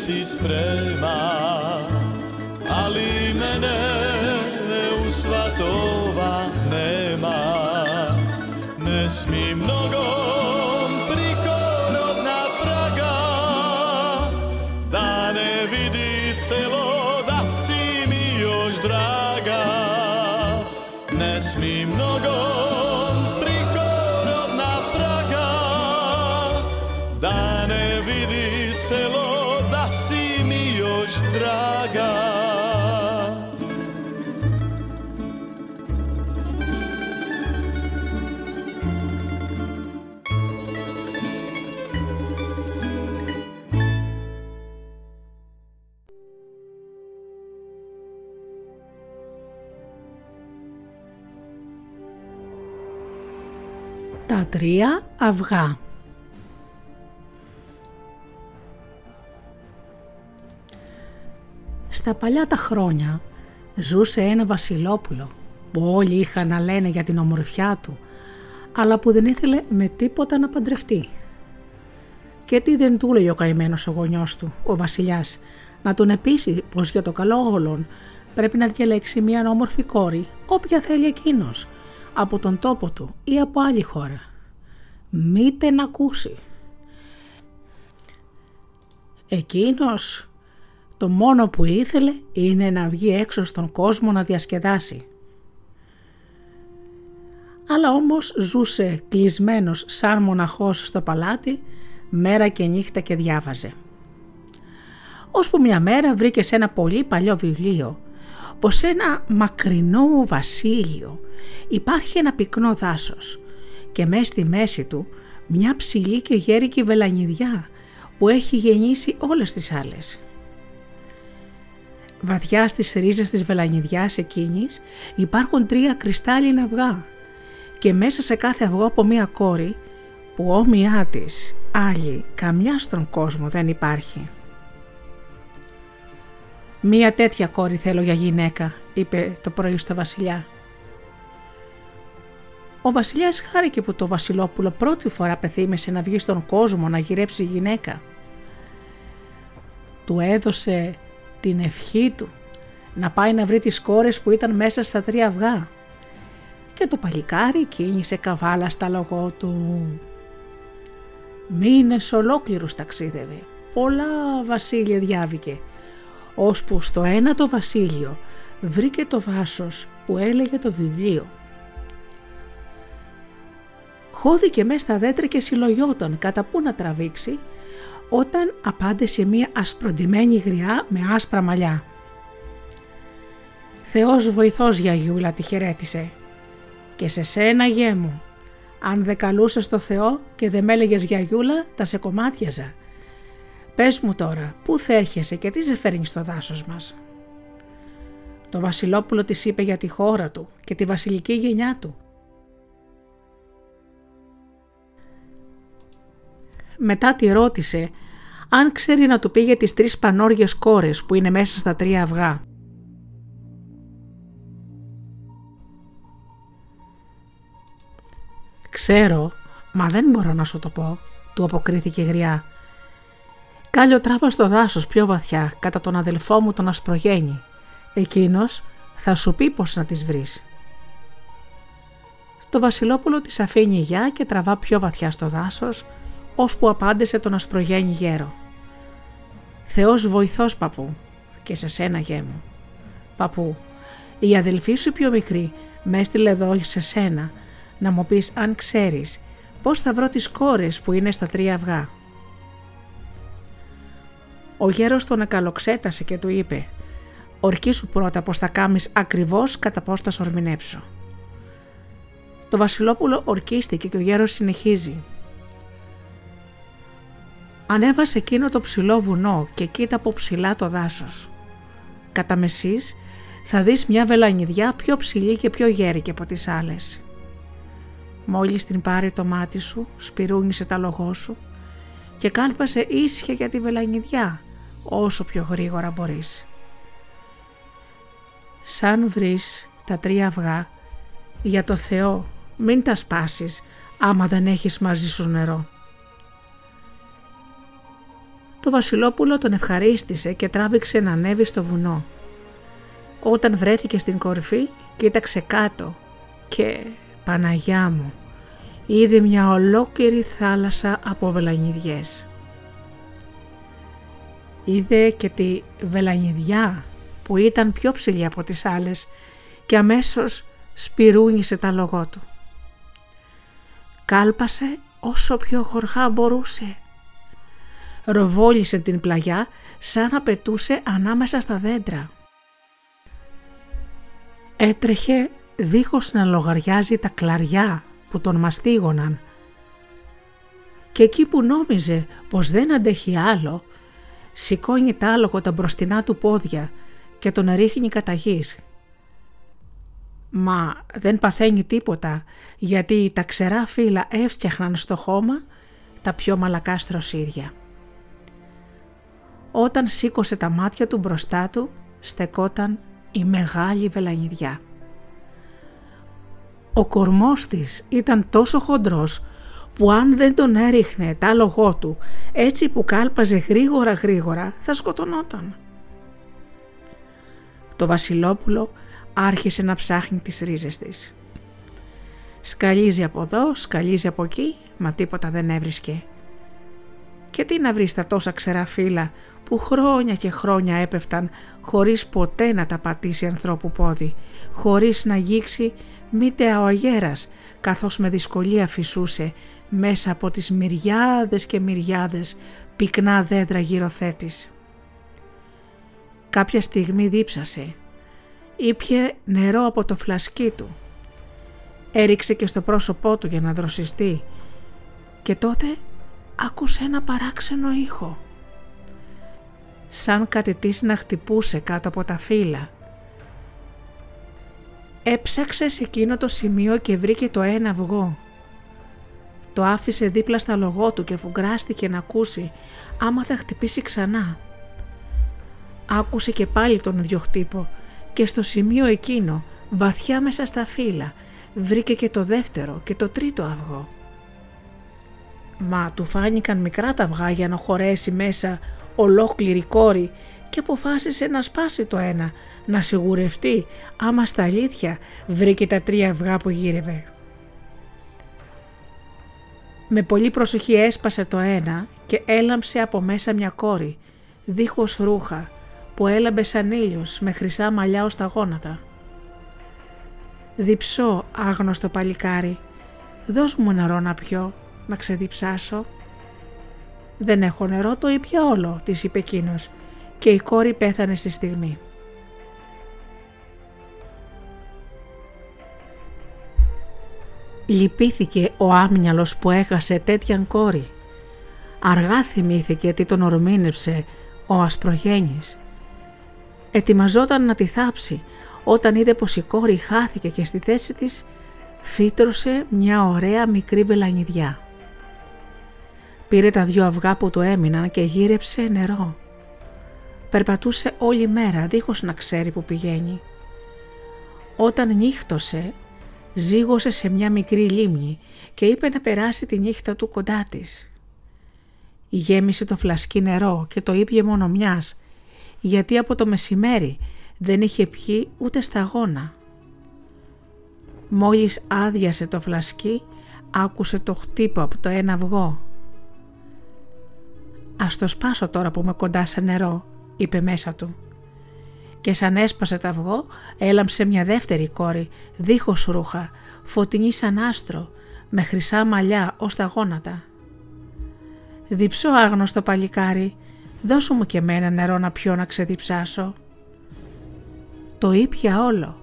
se esprema. Τρία αυγά Στα παλιά τα χρόνια ζούσε ένα βασιλόπουλο που όλοι είχαν να λένε για την ομορφιά του αλλά που δεν ήθελε με τίποτα να παντρευτεί. Και τι δεν του έλεγε ο καημένος ο γονιός του, ο βασιλιάς, να τον επίσει πως για το καλό όλων πρέπει να διαλέξει μια όμορφη κόρη, όποια θέλει εκείνος, από τον τόπο του ή από άλλη χώρα. Μήτε να ακούσει. Εκείνος το μόνο που ήθελε είναι να βγει έξω στον κόσμο να διασκεδάσει. Αλλά όμως ζούσε κλεισμένος σαν μοναχός στο παλάτι μέρα και νύχτα και διάβαζε. Ώσπου μια μέρα βρήκε σε ένα πολύ παλιό βιβλίο πως σε ένα μακρινό βασίλειο υπάρχει ένα πυκνό δάσος και μέσα στη μέση του μια ψηλή και γέρικη βελανιδιά που έχει γεννήσει όλες τις άλλες. Βαθιά στις ρίζες της βελανιδιάς εκείνης υπάρχουν τρία κρυστάλλινα αυγά και μέσα σε κάθε αυγό από μία κόρη που όμοιά της άλλη καμιά στον κόσμο δεν υπάρχει. «Μία τέτοια κόρη θέλω για γυναίκα», είπε το πρωί στο βασιλιά. Ο βασιλιάς χάρηκε που το βασιλόπουλο πρώτη φορά πεθύμησε να βγει στον κόσμο να γυρέψει γυναίκα. Του έδωσε την ευχή του να πάει να βρει τις κόρες που ήταν μέσα στα τρία αυγά και το παλικάρι κίνησε καβάλα στα λογό του. Μήνες ολόκληρους ταξίδευε, πολλά βασίλεια διάβηκε, ώσπου στο ένα το βασίλειο βρήκε το δάσος που έλεγε το βιβλίο. Χώθηκε μέσα στα δέντρα και συλλογιόταν κατά πού να τραβήξει; Όταν απάντησε μία ασπροντημένη γριά με άσπρα μαλλιά. «Θεός βοηθός γιαγιούλα» τη χαιρέτησε «και σε σένα γέ μου, αν δεν καλούσες το Θεό και δεν με έλεγες γιαγιούλα τα σε κομμάτιαζα. Πες μου τώρα πού θα έρχεσαι και τι σε φέρνει στο δάσος μας». Το βασιλόπουλο της είπε για τη χώρα του και τη βασιλική γενιά του. Μετά τη ρώτησε αν ξέρει να του πήγε τις τρεις πανόριες κόρες που είναι μέσα στα τρία αυγά. «Ξέρω, μα δεν μπορώ να σου το πω», του αποκρίθηκε γριά. «Κάλιο τράβα στο δάσος πιο βαθιά, κατά τον αδελφό μου τον Ασπρογέννη. Εκείνος θα σου πει πώς να τις βρεις». Το βασιλόπουλο της αφήνει γιά και τραβά πιο βαθιά στο δάσος, ώσπου απάντησε τον Ασπρογέννη γέρο. «Θεός βοηθός παππού και σε σένα γέ μου. Παππού, η αδελφή σου πιο μικρή με έστειλε εδώ σε σένα να μου πεις αν ξέρεις πώς θα βρω τις κόρες που είναι στα τρία αυγά. Ο γέρος τον ακαλοξέτασε και του είπε «Ορκίσου πρώτα πως θα κάμεις ακριβώς κατά πώς θα σορμινέψω». Το βασιλόπουλο ορκίστηκε και ο γέρος συνεχίζει Ανέβασε εκείνο το ψηλό βουνό και κοίτα από ψηλά το δάσος. Κατά μεσής θα δεις μια βελανιδιά πιο ψηλή και πιο γέρικη από τις άλλες. Μόλις την πάρει το μάτι σου, σπυρούνισε τα λογό σου και κάλπασε ίσια για τη βελανιδιά όσο πιο γρήγορα μπορείς. Σαν βρεις τα τρία αυγά, για το Θεό μην τα σπάσεις άμα δεν έχεις μαζί σου νερό. Το Βασιλόπουλο τον ευχαρίστησε και τράβηξε να ανέβει στο βουνό. Όταν βρέθηκε στην κορυφή κοίταξε κάτω και Παναγιά μου είδε μια ολόκληρη θάλασσα από βελανιδιές. Είδε και τη βελανιδιά που ήταν πιο ψηλή από τις άλλες και αμέσως σπυρούνισε τα λογό του. Κάλπασε όσο πιο γοργά μπορούσε. Ροβόλησε την πλαγιά σαν να πετούσε ανάμεσα στα δέντρα. Έτρεχε δίχως να λογαριάζει τα κλαριά που τον μαστίγωναν και εκεί που νόμιζε πως δεν αντέχει άλλο, σηκώνει άλογο τα μπροστινά του πόδια και τον ρίχνει κατά γης. Μα δεν παθαίνει τίποτα γιατί τα ξερά φύλλα έφτιαχναν στο χώμα τα πιο μαλακά στροσίδια. Όταν σήκωσε τα μάτια του μπροστά του στεκόταν η μεγάλη βελανιδιά. Ο κορμός της ήταν τόσο χοντρός που αν δεν τον έριχνε τα λογό του έτσι που κάλπαζε γρήγορα γρήγορα θα σκοτωνόταν. Το βασιλόπουλο άρχισε να ψάχνει τις ρίζες της. Σκαλίζει από εδώ, σκαλίζει από εκεί, μα τίποτα δεν έβρισκε. Και τι να βρεις στα τόσα ξερά φύλλα που χρόνια και χρόνια έπεφταν χωρίς ποτέ να τα πατήσει ανθρώπου πόδι, χωρίς να γίξει μήτε ο αγέρας, καθώς με δυσκολία φυσούσε μέσα από τις μυριάδες και μυριάδες πυκνά δέντρα γύρω θέτης. Κάποια στιγμή δίψασε. Ήπιε νερό από το φλασκί του. Έριξε και στο πρόσωπό του για να δροσιστεί και τότε άκουσε ένα παράξενο ήχο. Σαν κάτι της να χτυπούσε κάτω από τα φύλλα. Έψαξε σε εκείνο το σημείο και βρήκε το ένα αυγό. Το άφησε δίπλα στα λογό του και φουγκράστηκε να ακούσει άμα θα χτυπήσει ξανά. Άκουσε και πάλι τον ίδιο χτύπο και στο σημείο εκείνο, βαθιά μέσα στα φύλλα, βρήκε και το δεύτερο και το τρίτο αυγό. Μα του φάνηκαν μικρά τα αυγά για να χωρέσει μέσα ολόκληρη κόρη και αποφάσισε να σπάσει το ένα, να σιγουρευτεί άμα στα αλήθεια βρήκε τα τρία αυγά που γύρευε. Με πολύ προσοχή έσπασε το ένα και έλαμψε από μέσα μια κόρη, δίχως ρούχα, που έλαμπε σαν ήλιος με χρυσά μαλλιά ως τα γόνατα. «Διψώ, άγνωστο παλικάρι, δώσ' μου νερό να πιω, να ξεδιψάσω». «Δεν έχω νερό, το ήπια όλο», της είπε εκείνος και η κόρη πέθανε στη στιγμή. Λυπήθηκε ο άμυαλος που έχασε τέτοιαν κόρη. Αργά θυμήθηκε τι τον ορμήνεψε ο ασπρογένης. Ετοιμαζόταν να τη θάψει όταν είδε πως η κόρη χάθηκε και στη θέση της φύτρωσε μια ωραία μικρή βελανιδιά. Πήρε τα δυο αυγά που του έμειναν και γύρεψε νερό. Περπατούσε όλη μέρα δίχως να ξέρει που πηγαίνει. Όταν νύχτωσε ζήγωσε σε μια μικρή λίμνη και είπε να περάσει τη νύχτα του κοντά της. Γέμισε το φλασκί νερό και το ήπιε μόνο μιας, γιατί από το μεσημέρι δεν είχε πιει ούτε σταγόνα. Μόλις άδειασε το φλασκί, άκουσε το χτύπο από το ένα αυγό. «Ας το σπάσω τώρα που είμαι κοντά σε νερό», είπε μέσα του και σαν έσπασε το αυγό έλαμψε μια δεύτερη κόρη, δίχως ρούχα, φωτεινή σαν άστρο, με χρυσά μαλλιά ως τα γόνατα. «Διψώ άγνωστο παλικάρι, δώσου μου και μένα νερό να πιω να ξεδιψάσω». «Το ήπια όλο,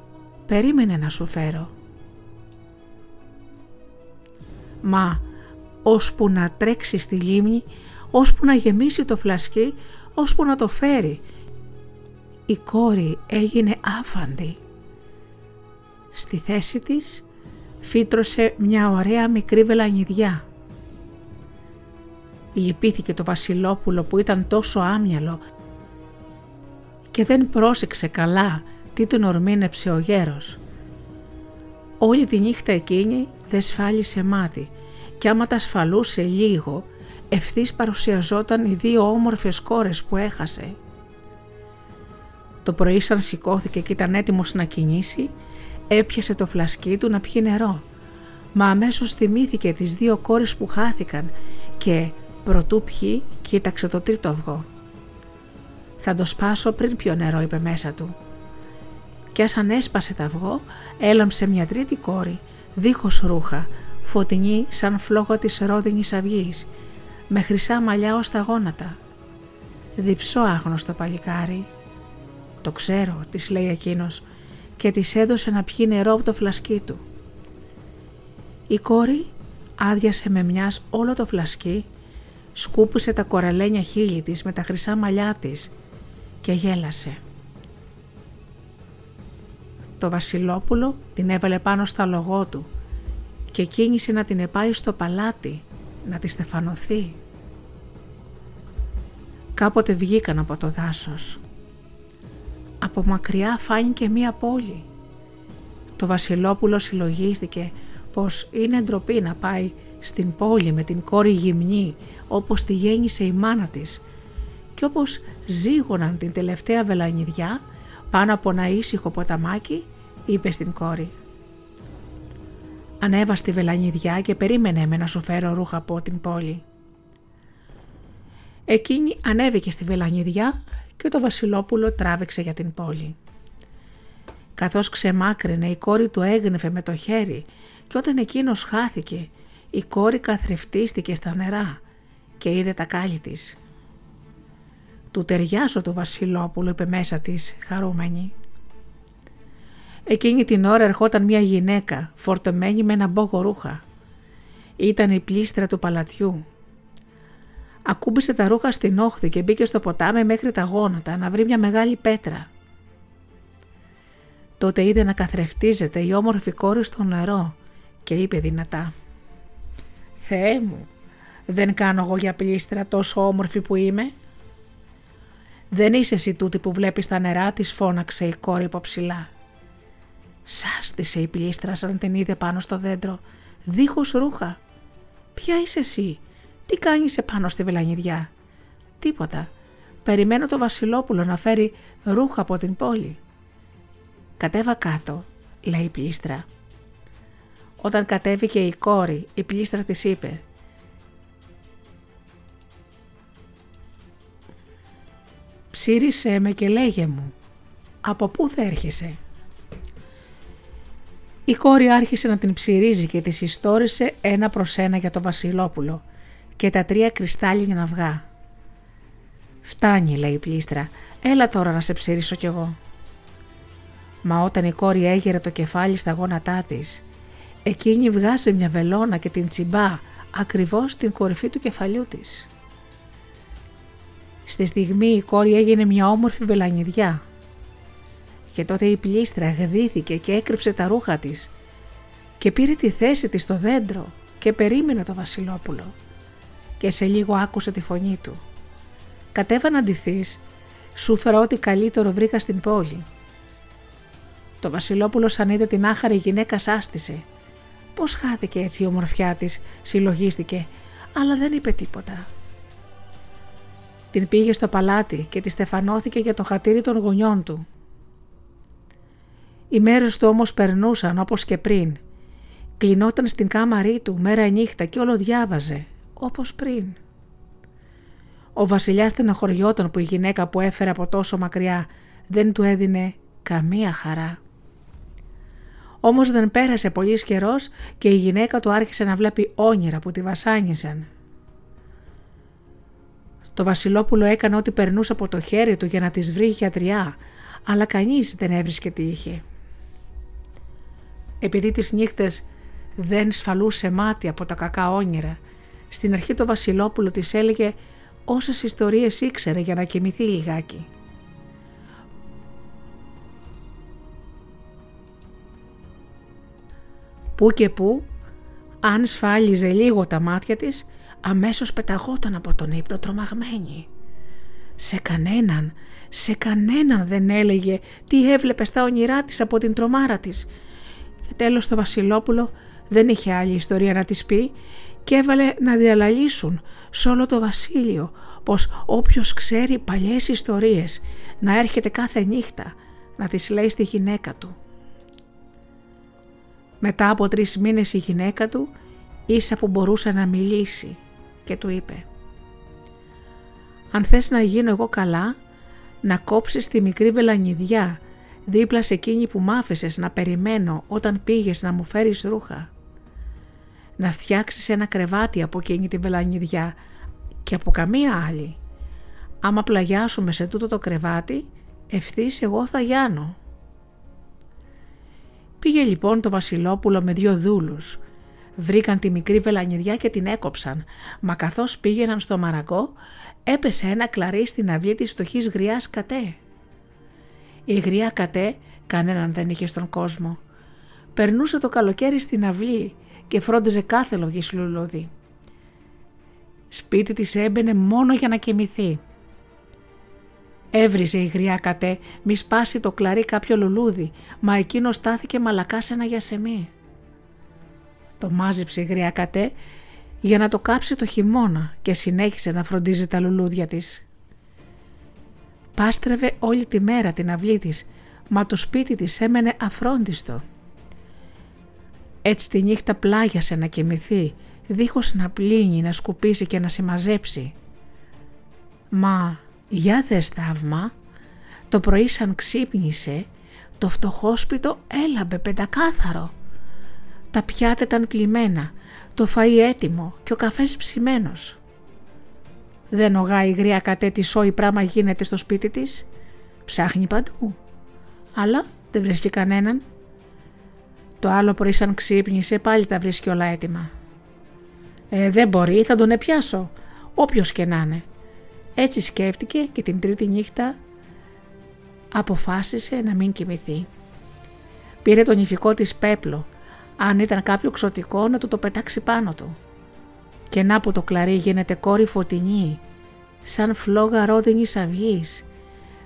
περίμενε να σου φέρω». Μα, ώσπου να τρέξεις στη λίμνη, ώσπου να γεμίσει το φλασκί, ώσπου να το φέρει. Η κόρη έγινε άφαντη. Στη θέση της φύτρωσε μια ωραία μικρή βελανιδιά. Λυπήθηκε το βασιλόπουλο που ήταν τόσο άμυαλο και δεν πρόσεξε καλά τι τον ορμήνεψε ο γέρος. Όλη τη νύχτα εκείνη δεν σφάλισε μάτι και άμα τα σφαλούσε λίγο ευθύς παρουσιαζόταν οι δύο όμορφες κόρες που έχασε. Το πρωί σαν σηκώθηκε και ήταν έτοιμος να κινήσει, έπιασε το φλασκί του να πιει νερό, μα αμέσως θυμήθηκε τις δύο κόρες που χάθηκαν και προτού πιει κοίταξε το τρίτο αυγό. «Θα το σπάσω πριν πιω νερό» είπε μέσα του. Και αν έσπασε το αυγό, έλαμψε μια τρίτη κόρη, δίχως ρούχα, φωτεινή σαν φλόγα της ρόδινης αυγής, με χρυσά μαλλιά ως τα γόνατα. «Διψώ άγνωστο παλικάρι». «Το ξέρω», της λέει εκείνος και της έδωσε να πιει νερό από το φλασκί του. Η κόρη άδειασε με μιας όλο το φλασκί, σκούπισε τα κοραλένια χείλη της με τα χρυσά μαλλιά της και γέλασε. Το βασιλόπουλο την έβαλε πάνω στα λογό του και κίνησε να την επάει στο παλάτι να τη στεφανωθεί. Κάποτε βγήκαν από το δάσος. Από μακριά φάνηκε μία πόλη. Το βασιλόπουλο συλλογίστηκε πως είναι ντροπή να πάει στην πόλη με την κόρη γυμνή όπως τη γέννησε η μάνα της και όπως ζήγωναν την τελευταία βελανιδιά πάνω από ένα ήσυχο ποταμάκι είπε στην κόρη Ανέβα στη βελανιδιά και περίμενε με να σου φέρω ρούχα από την πόλη. Εκείνη ανέβηκε στη βελανιδιά και το βασιλόπουλο τράβηξε για την πόλη. Καθώς ξεμάκρυνε η κόρη του έγνεφε με το χέρι και όταν εκείνος χάθηκε η κόρη καθρεφτίστηκε στα νερά και είδε τα κάλλη της. «Του ταιριάζω το βασιλόπουλο» είπε μέσα της χαρούμενη. Εκείνη την ώρα ερχόταν μια γυναίκα φορτωμένη με ένα μπόγο ρούχα. Ήταν η πλήστρα του παλατιού. Ακούμπησε τα ρούχα στην όχθη και μπήκε στο ποτάμι μέχρι τα γόνατα να βρει μια μεγάλη πέτρα. Τότε είδε να καθρεφτίζεται η όμορφη κόρη στο νερό και είπε δυνατά «Θεέ μου, δεν κάνω εγώ για πλήστρα τόσο όμορφη που είμαι» «Δεν είσαι εσύ τούτη που βλέπεις τα νερά» της φώναξε η κόρη από ψηλά. Σάστησε η πλήστρα σαν την είδε πάνω στο δέντρο, δίχως ρούχα. «Ποια είσαι εσύ, τι κάνεις επάνω στη βελανιδιά» «Τίποτα, περιμένω το βασιλόπουλο να φέρει ρούχα από την πόλη». «Κατέβα κάτω», λέει η πλήστρα. Όταν κατέβηκε η κόρη, η πλήστρα της είπε «Ψήρισέ με και λέγε μου, από πού θα έρχεσαι» Η κόρη άρχισε να την ψυρίζει και της ιστόρισε ένα προς ένα για το βασιλόπουλο και τα τρία κρυστάλλινα αυγά. «Φτάνει», λέει η πλήστρα, «έλα τώρα να σε ψηρίσω κι εγώ». Μα όταν η κόρη έγερε το κεφάλι στα γόνατά της, εκείνη βγάζει μια βελόνα και την τσιμπά ακριβώς στην κορυφή του κεφαλιού της. Στη στιγμή η κόρη έγινε μια όμορφη βελανιδιά και τότε η πλήστρα γδύθηκε και έκρυψε τα ρούχα της και πήρε τη θέση της στο δέντρο και περίμενε το βασιλόπουλο και σε λίγο άκουσε τη φωνή του. «Κατέβα να ντυθείς, σου φέρα ό,τι καλύτερο βρήκα στην πόλη». Το βασιλόπουλο σαν είδε την άχαρη γυναίκα σάστησε. Πώς χάθηκε έτσι η ομορφιά της, συλλογίστηκε, αλλά δεν είπε τίποτα. Την πήγε στο παλάτι και τη στεφανώθηκε για το χατήρι των γονιών του οι μέρες του όμως περνούσαν όπως και πριν. Κλεινόταν στην κάμαρή του μέρα νύχτα και όλο διάβαζε, όπως πριν. Ο βασιλιάς στεναχωριόταν που η γυναίκα που έφερε από τόσο μακριά δεν του έδινε καμία χαρά. Όμως δεν πέρασε πολύς καιρός και η γυναίκα του άρχισε να βλέπει όνειρα που τη βασάνιζαν. Το βασιλόπουλο έκανε ό,τι περνούσε από το χέρι του για να της βρει γιατριά, αλλά κανείς δεν έβρισκε τι είχε επειδή τις νύχτες δεν σφαλούσε μάτι από τα κακά όνειρα. Στην αρχή το βασιλόπουλο της έλεγε όσες ιστορίες ήξερε για να κοιμηθεί λιγάκι. Πού και πού, αν σφάλιζε λίγο τα μάτια της, αμέσως πεταγόταν από τον ύπνο τρομαγμένη. Σε κανέναν, σε κανέναν δεν έλεγε τι έβλεπε στα όνειρά της από την τρομάρα της. Και τέλος το Βασιλόπουλο δεν είχε άλλη ιστορία να της πει και έβαλε να διαλαλήσουν σε όλο το βασίλειο πως όποιος ξέρει παλιές ιστορίες να έρχεται κάθε νύχτα να τις λέει στη γυναίκα του. Μετά από τρεις μήνες η γυναίκα του ίσα που μπορούσε να μιλήσει και του είπε «Αν θες να γίνω εγώ καλά, να κόψεις τη μικρή βελανιδιά δίπλα σε εκείνη που μ' να περιμένω όταν πήγες να μου φέρεις ρούχα. Να φτιάξεις ένα κρεβάτι από εκείνη τη βελανιδιά και από καμία άλλη. Άμα πλαγιάσουμε σε τούτο το κρεβάτι, ευθύς εγώ θα γιάνω». Πήγε λοιπόν το Βασιλόπουλο με δύο δούλους. Βρήκαν τη μικρή βελανιδιά και την έκοψαν, μα καθώς πήγαιναν στο μαραγκό, έπεσε ένα κλαρί στην αυλή της φτωχής γριάς κατέ. Η γριά κατέ κανέναν δεν είχε στον κόσμο. Περνούσε το καλοκαίρι στην αυλή και φρόντιζε κάθε λογή λουλούδι. Σπίτι της έμπαινε μόνο για να κοιμηθεί. Έβριζε η γριά κατέ μη σπάσει το κλαρί κάποιο λουλούδι, μα εκείνο στάθηκε μαλακά σε ένα γιασεμί. Το μάζεψε η γριά κατέ για να το κάψει το χειμώνα και συνέχισε να φροντίζει τα λουλούδια της. Πάστρευε όλη τη μέρα την αυλή της, μα το σπίτι της έμενε αφρόντιστο. Έτσι τη νύχτα πλάγιασε να κοιμηθεί, δίχως να πλύνει, να σκουπίσει και να συμμαζέψει. Μα για δες θαύμα, το πρωί σαν ξύπνησε, το φτωχόσπιτο έλαμπε πεντακάθαρο. Τα πιάτα ήταν πλημμένα, το φαΐ έτοιμο και ο καφές ψημένος. Δεν ογάει η γρία κατέ τι σόι πράμα γίνεται στο σπίτι της. Ψάχνει παντού. Αλλά δεν βρίσκει κανέναν. Το άλλο πρωί σαν ξύπνησε πάλι τα βρίσκει όλα έτοιμα. Ε, δεν μπορεί, θα τον επιάσω, όποιος και να είναι. Έτσι σκέφτηκε και την τρίτη νύχτα αποφάσισε να μην κοιμηθεί. Πήρε τον ηφικό της πέπλο, αν ήταν κάποιο ξωτικό να του το πετάξει πάνω του. Και να που το κλαρί γίνεται κόρη φωτεινή, σαν φλόγα ρόδινης αυγής,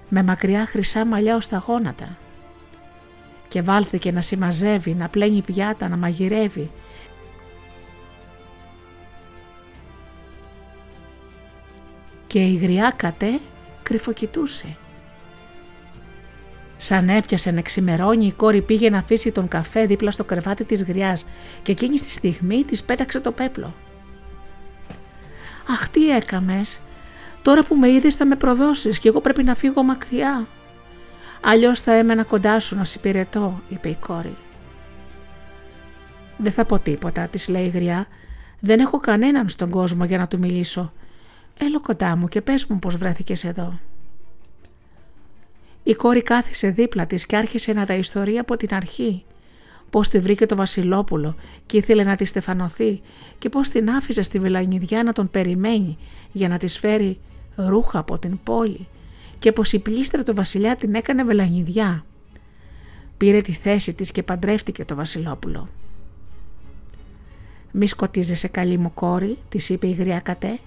με μακριά χρυσά μαλλιά ως τα γόνατα. Και βάλθηκε να συμμαζεύει, να πλένει πιάτα, να μαγειρεύει και η γριά κατέ κρυφοκοιτούσε. Σαν έπιασε να ξημερώνει, η κόρη πήγε να αφήσει τον καφέ δίπλα στο κρεβάτι της γριάς και εκείνη στη στιγμή της πέταξε το πέπλο. «Αχ, τι έκαμες! Τώρα που με είδες θα με προδώσεις και εγώ πρέπει να φύγω μακριά. Αλλιώς θα έμενα κοντά σου να υπηρετώ», είπε η κόρη. «Δεν θα πω τίποτα», της λέει η γριά. «Δεν έχω κανέναν στον κόσμο για να του μιλήσω. Έλα κοντά μου και πες μου πως βρέθηκες εδώ. Η κόρη κάθισε δίπλα της και άρχισε να τα ιστορεί από την αρχή. Πώς τη βρήκε το βασιλόπουλο και ήθελε να τη στεφανωθεί και πώς την άφησε στη βελανιδιά να τον περιμένει για να της φέρει ρούχα από την πόλη και πως η πλήστρα του βασιλιά την έκανε βελανιδιά. Πήρε τη θέση της και παντρεύτηκε το βασιλόπουλο. «Μη σκοτίζεσαι καλή μου κόρη», της είπε η γριά κατέ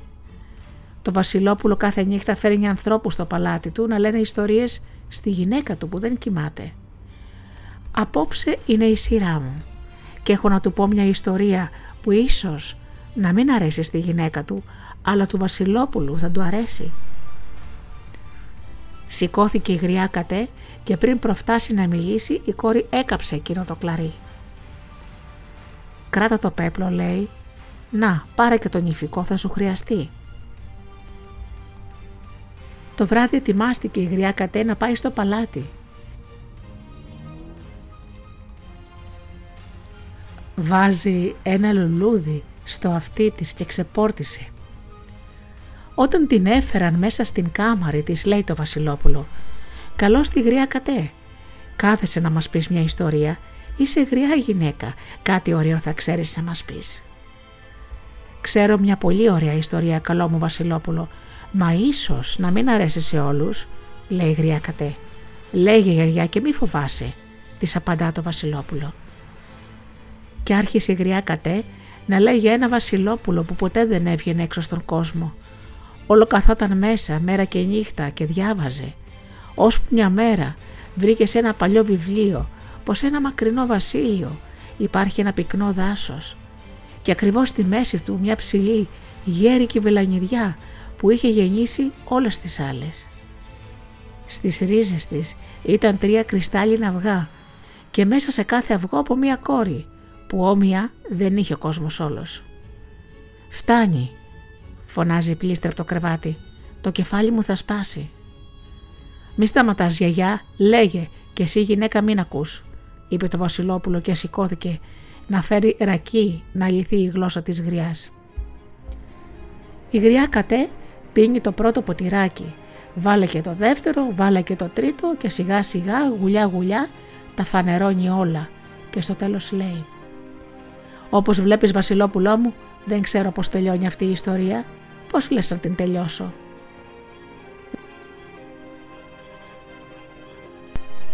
το Βασιλόπουλο κάθε νύχτα φέρνει ανθρώπους στο παλάτι του να λένε ιστορίες στη γυναίκα του που δεν κοιμάται. Απόψε είναι η σειρά μου και έχω να του πω μια ιστορία που ίσως να μην αρέσει στη γυναίκα του, αλλά του Βασιλόπουλου θα του αρέσει. Σηκώθηκε η γριά κατέ και πριν προφτάσει να μιλήσει η κόρη έκαψε εκείνο το κλαρί. «Κράτα το πέπλο» λέει. «Να, πάρε και τον ηφικό θα σου χρειαστεί». Το βράδυ ετοιμάστηκε η γριά κατέ να πάει στο παλάτι. Βάζει ένα λουλούδι στο αυτί της και ξεπόρτισε. Όταν την έφεραν μέσα στην κάμαρη της λέει το βασιλόπουλο «Καλώς τη γριά κατέ, κάθεσε να μας πεις μια ιστορία, είσαι γριά γυναίκα, κάτι ωραίο θα ξέρεις να μας πεις». «Ξέρω μια πολύ ωραία ιστορία καλό μου βασιλόπουλο, «Μα ίσως να μην αρέσει σε όλους», λέει η γριά κατέ. «Λέγε γιαγιά και μη φοβάσαι», της απαντά το βασιλόπουλο. Και άρχισε η γριά κατέ να λέει για ένα βασιλόπουλο που ποτέ δεν έβγαινε έξω στον κόσμο. Όλο καθόταν μέσα μέρα και νύχτα και διάβαζε. Ώσπου μια μέρα βρήκε σε ένα παλιό βιβλίο πως ένα μακρινό βασίλειο υπάρχει ένα πυκνό δάσος και ακριβώς στη μέση του μια ψηλή γέρικη βελανιδιά που είχε γεννήσει όλες τις άλλες. Στις ρίζες της ήταν τρία κρυστάλλινα αυγά και μέσα σε κάθε αυγό από μία κόρη που όμοια δεν είχε ο κόσμος όλος. «Φτάνει», φωνάζει η πλήστρα από το κρεβάτι, «το κεφάλι μου θα σπάσει». «Μη σταματάς γιαγιά, λέγε και εσύ γυναίκα μην ακούς», είπε το βασιλόπουλο και σηκώθηκε να φέρει ρακί να λυθεί η γλώσσα της γριάς. Η γριά κατέ πίνει το πρώτο ποτηράκι, βάλε και το δεύτερο, βάλε και το τρίτο και σιγά σιγά γουλιά γουλιά τα φανερώνει όλα και στο τέλος λέει «Όπως βλέπεις βασιλόπουλό μου, δεν ξέρω πώς τελειώνει αυτή η ιστορία, πώς λες να την τελειώσω».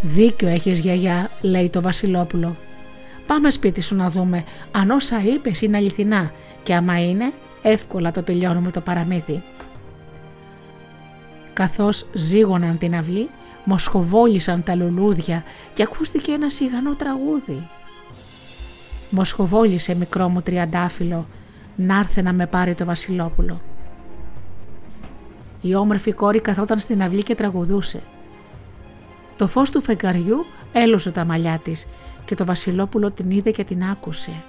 «Δίκιο έχεις γιαγιά», λέει το βασιλόπουλο. «Πάμε σπίτι σου να δούμε αν όσα είπες είναι αληθινά και άμα είναι, εύκολα το τελειώνουμε το παραμύθι». Καθώς ζήγωναν την αυλή, μοσχοβόλησαν τα λουλούδια και ακούστηκε ένα σιγανό τραγούδι. Μοσχοβόλησε μικρό μου τριαντάφυλλο, να έρθε να με πάρει το βασιλόπουλο. Η όμορφη κόρη καθόταν στην αυλή και τραγουδούσε. Το φως του φεγγαριού έλωσε τα μαλλιά της και το βασιλόπουλο την είδε και την άκουσε.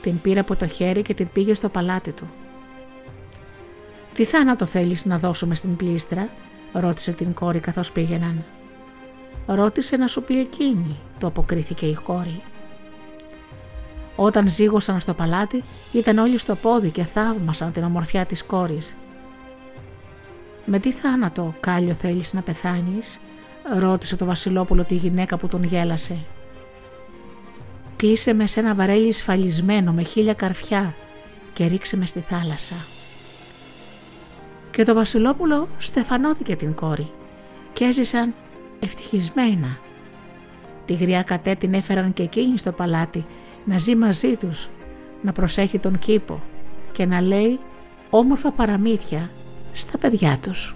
Την πήρε από το χέρι και την πήγε στο παλάτι του. «Τι θάνατο θέλεις να δώσουμε στην πλήστρα» ρώτησε την κόρη καθώς πήγαιναν. «Ρώτησε να σου πει εκείνη», το αποκρίθηκε η κόρη. Όταν ζήγωσαν στο παλάτι ήταν όλοι στο πόδι και θαύμασαν την ομορφιά της κόρης. «Με τι θάνατο κάλιο θέλεις να πεθάνεις» ρώτησε το βασιλόπουλο τη γυναίκα που τον γέλασε. «Κλείσε με σε ένα βαρέλι σφαλισμένο με χίλια καρφιά και ρίξε με στη θάλασσα» και το βασιλόπουλο στεφανώθηκε την κόρη και έζησαν ευτυχισμένα. Τη γριά κατέ την έφεραν και εκείνη στο παλάτι να ζει μαζί τους, να προσέχει τον κήπο και να λέει όμορφα παραμύθια στα παιδιά τους.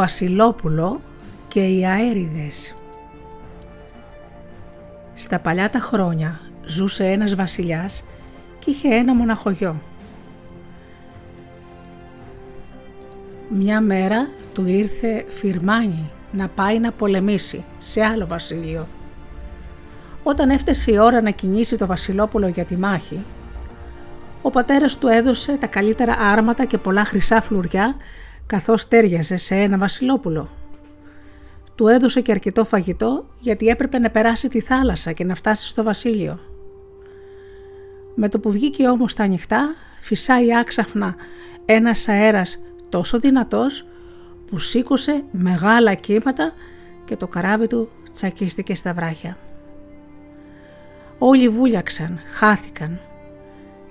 Βασιλόπουλο και οι αέριδες. Στα παλιά τα χρόνια ζούσε ένας βασιλιάς και είχε ένα μοναχογιό. Μια μέρα του ήρθε φυρμάνι να πάει να πολεμήσει σε άλλο βασίλειο. Όταν έφτασε η ώρα να κινήσει το βασιλόπουλο για τη μάχη, ο πατέρας του έδωσε τα καλύτερα άρματα και πολλά χρυσά φλουριά καθώς τέριαζε σε ένα βασιλόπουλο. Του έδωσε και αρκετό φαγητό γιατί έπρεπε να περάσει τη θάλασσα και να φτάσει στο βασίλειο. Με το που βγήκε όμως τα ανοιχτά, φυσάει άξαφνα ένας αέρας τόσο δυνατός που σήκωσε μεγάλα κύματα και το καράβι του τσακίστηκε στα βράχια. Όλοι βούλιαξαν, χάθηκαν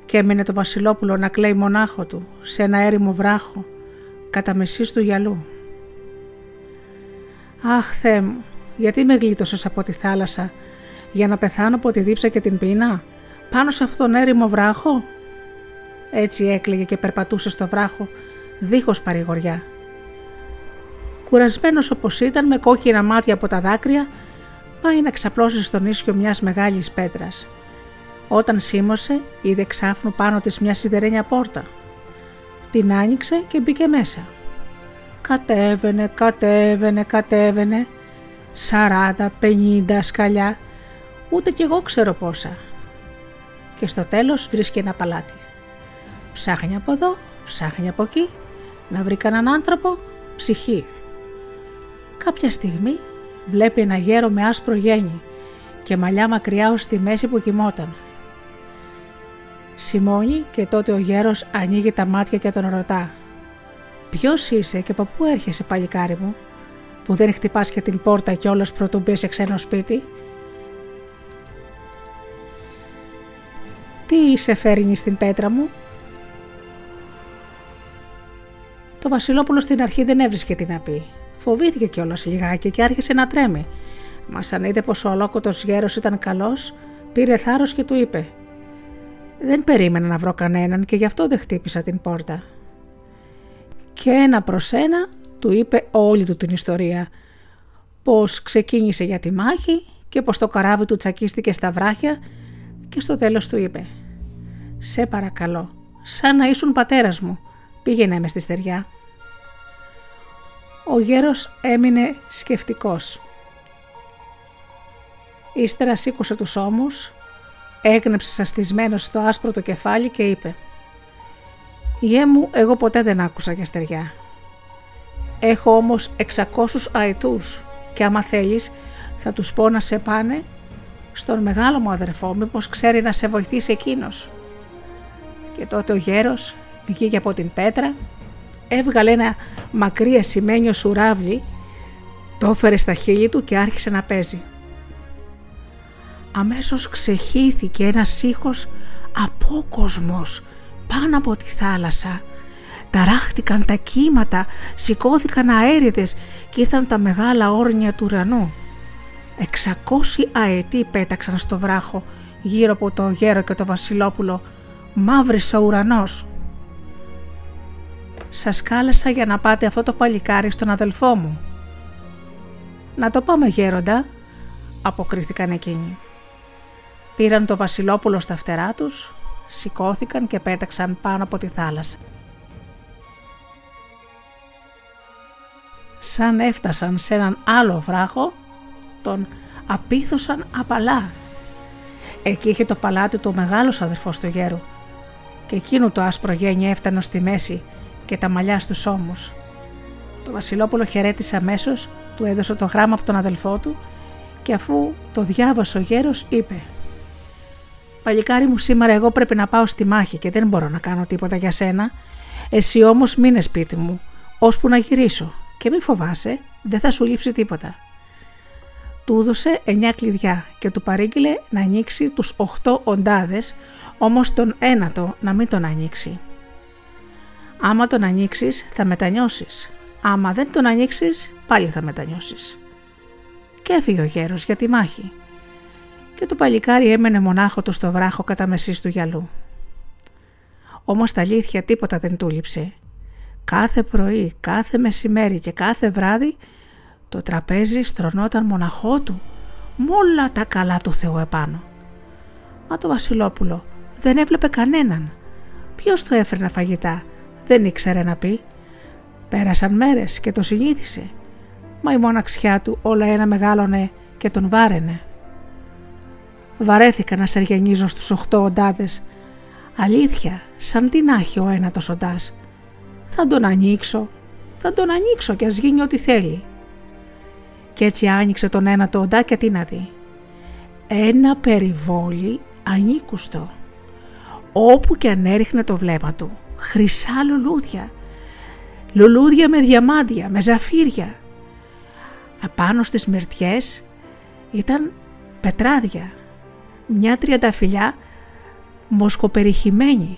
και έμεινε το βασιλόπουλο να κλαίει μονάχο του σε ένα έρημο βράχο κατά μεσής του γυαλού. «Αχ, Θεέ μου, γιατί με γλίτωσες από τη θάλασσα, για να πεθάνω από τη δίψα και την πείνα, πάνω σε αυτόν τον έρημο βράχο» Έτσι έκλαιγε και περπατούσε στο βράχο, δίχως παρηγοριά. Κουρασμένος όπως ήταν, με κόκκινα μάτια από τα δάκρυα, πάει να ξαπλώσει στον ίσιο μιας μεγάλης πέτρας. Όταν σίμωσε, είδε ξάφνου πάνω της μια σιδερένια πόρτα – την άνοιξε και μπήκε μέσα. Κατέβαινε, κατέβαινε, κατέβαινε, σαράτα, πενήντα σκαλιά, ούτε κι εγώ ξέρω πόσα. Και στο τέλος βρίσκει ένα παλάτι. Ψάχνει από εδώ, ψάχνει από εκεί, να βρει κανέναν άνθρωπο, ψυχή. Κάποια στιγμή βλέπει ένα γέρο με άσπρο γένι και μαλλιά μακριά ως τη μέση που κοιμόταν. Σημώνει και τότε ο γέρος ανοίγει τα μάτια και τον ρωτά «Ποιος είσαι και από πού έρχεσαι παλικάρι μου, που δεν χτυπάς και την πόρτα κι όλος πρωτού μπεις σε ξένο σπίτι» «Τι είσαι φέρνει στην πέτρα μου» Το Βασιλόπουλο στην αρχή δεν έβρισκε τι να πει. Φοβήθηκε κιόλας λιγάκι και άρχισε να τρέμει. Μας σαν είδε πως ο ολόκοτος γέρος ήταν καλός, πήρε θάρρος και του είπε: δεν περίμενα να βρω κανέναν και γι' αυτό δεν χτύπησα την πόρτα. Και ένα προς ένα του είπε όλη του την ιστορία, πως ξεκίνησε για τη μάχη και πως το καράβι του τσακίστηκε στα βράχια και στο τέλος του είπε «Σε παρακαλώ, σαν να ήσουν πατέρας μου, πήγαινε με στη στεριά». Ο γέρος έμεινε σκεφτικός. Ύστερα σήκωσε τους ώμους Έγνεψε σαστισμένος στο άσπρο το κεφάλι και είπε «Γέ μου, εγώ ποτέ δεν άκουσα για στεριά. Έχω όμως 600 αετούς και άμα θέλεις θα τους πω να σε πάνε στον μεγάλο μου αδερφό μήπως ξέρει να σε βοηθήσει εκείνος». Και τότε ο γέρος βγήκε από την πέτρα, έβγαλε ένα μακρύ ασημένιο σουράβλι, το έφερε στα χείλη του και άρχισε να παίζει αμέσως ξεχύθηκε ένας ήχος απόκοσμος πάνω από τη θάλασσα. Ταράχτηκαν τα κύματα, σηκώθηκαν αέριδες και ήρθαν τα μεγάλα όρνια του ουρανού. Εξακόσι αετοί πέταξαν στο βράχο γύρω από το γέρο και το βασιλόπουλο. Μαύρησε ο ουρανός. «Σας κάλεσα για να πάτε αυτό το παλικάρι στον αδελφό μου». «Να το πάμε γέροντα», αποκρίθηκαν εκείνοι. Πήραν το βασιλόπουλο στα φτερά τους, σηκώθηκαν και πέταξαν πάνω από τη θάλασσα. Σαν έφτασαν σε έναν άλλο βράχο, τον απίθωσαν απαλά. Εκεί είχε το παλάτι του μεγάλος αδερφός του γέρου και εκείνο το άσπρο γένιο έφτανε στη μέση και τα μαλλιά στους ώμους. Το βασιλόπουλο χαιρέτησε αμέσως, του έδωσε το γράμμα από τον αδελφό του και αφού το διάβασε ο γέρος είπε Παλικάρι μου σήμερα εγώ πρέπει να πάω στη μάχη και δεν μπορώ να κάνω τίποτα για σένα. Εσύ όμως μείνε σπίτι μου, ώσπου να γυρίσω και μη φοβάσαι, δεν θα σου λείψει τίποτα. Του έδωσε εννιά κλειδιά και του παρήγγειλε να ανοίξει τους οχτώ οντάδες, όμως τον ένατο να μην τον ανοίξει. Άμα τον ανοίξεις θα μετανιώσεις, άμα δεν τον ανοίξεις πάλι θα μετανιώσεις. Και έφυγε ο γέρος για τη μάχη και το παλικάρι έμενε μονάχο του στο βράχο κατά μεσής του γυαλού. Όμως τα αλήθεια τίποτα δεν του λείψε. Κάθε πρωί, κάθε μεσημέρι και κάθε βράδυ το τραπέζι στρωνόταν μοναχό του με όλα τα καλά του Θεού επάνω. Μα το Βασιλόπουλο δεν έβλεπε κανέναν. Ποιος το έφερνε φαγητά, δεν ήξερε να πει. Πέρασαν μέρες και το συνήθισε. Μα η μοναξιά του όλα ένα μεγάλωνε και τον βάραινε. Βαρέθηκα να σεργενίζω στους οχτώ οντάδες. Αλήθεια, σαν τι να έχει ο ένατος οντάς. Θα τον ανοίξω, θα τον ανοίξω και ας γίνει ό,τι θέλει. Κι έτσι άνοιξε τον ένατο οντά και τι να δει. Ένα περιβόλι ανήκουστο. Όπου και αν έριχνε το βλέμμα του, χρυσά λουλούδια. Λουλούδια με διαμάντια, με ζαφύρια. Απάνω στις μυρτιές ήταν πετράδια μια τριανταφυλιά μοσχοπεριχημένη.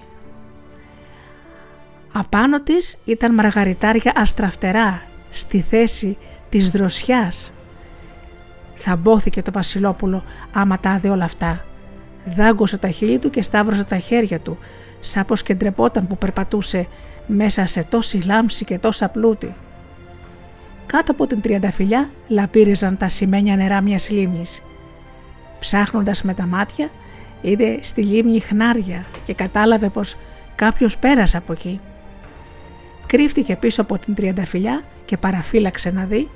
Απάνω της ήταν μαργαριτάρια αστραφτερά στη θέση της δροσιάς. Θα μπόθηκε το βασιλόπουλο άμα τα άδε όλα αυτά. Δάγκωσε τα χείλη του και σταύρωσε τα χέρια του, σαν πως και ντρεπόταν που περπατούσε μέσα σε τόση λάμψη και τόσα πλούτη. Κάτω από την τριανταφυλιά λαπύριζαν τα σημαίνια νερά μιας λίμνης. Ψάχνοντας με τα μάτια είδε στη λίμνη χνάρια και κατάλαβε πως κάποιος πέρασε από εκεί. Κρύφτηκε πίσω από την τριανταφυλιά και παραφύλαξε να δει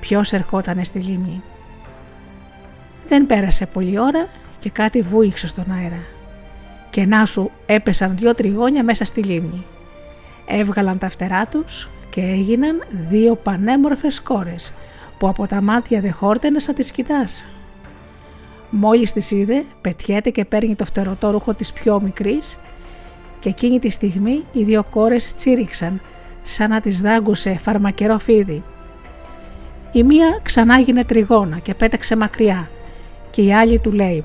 ποιος ερχόταν στη λίμνη. Δεν πέρασε πολλή ώρα και κάτι βούηξε στον αέρα. Και να σου έπεσαν δυο τριγώνια μέσα στη λίμνη. Έβγαλαν τα φτερά τους και έγιναν δύο πανέμορφες κόρες που από τα μάτια δεν χόρτενες σαν τις κοιτάς. Μόλις τη είδε, πετιέται και παίρνει το φτερωτό ρούχο της πιο μικρής και εκείνη τη στιγμή οι δύο κόρες τσίριξαν σαν να τις δάγκουσε φαρμακερό φίδι. Η μία ξανά γίνε τριγώνα και πέταξε μακριά και η άλλη του λέει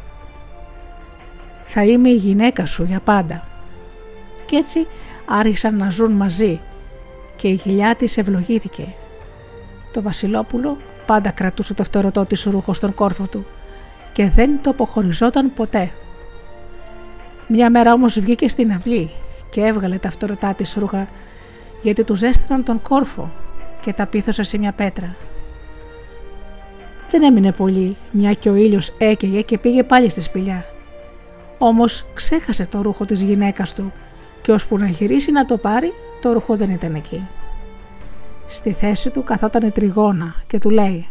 «Θα είμαι η γυναίκα σου για πάντα». Κι έτσι άρχισαν να ζουν μαζί και η γυλιά της ευλογήθηκε. Το βασιλόπουλο πάντα κρατούσε το φτερωτό της ρούχος στον κόρφο του και δεν το αποχωριζόταν ποτέ. Μια μέρα όμως βγήκε στην αυλή και έβγαλε τα φτερωτά της ρούχα γιατί τους ζέστηναν τον κόρφο και τα πίθωσε σε μια πέτρα. Δεν έμεινε πολύ, μια και ο ήλιος έκαιγε και πήγε πάλι στη σπηλιά. Όμως ξέχασε το ρούχο της γυναίκας του και ώσπου να γυρίσει να το πάρει, το ρούχο δεν ήταν εκεί. Στη θέση του καθόταν τριγώνα και του λέει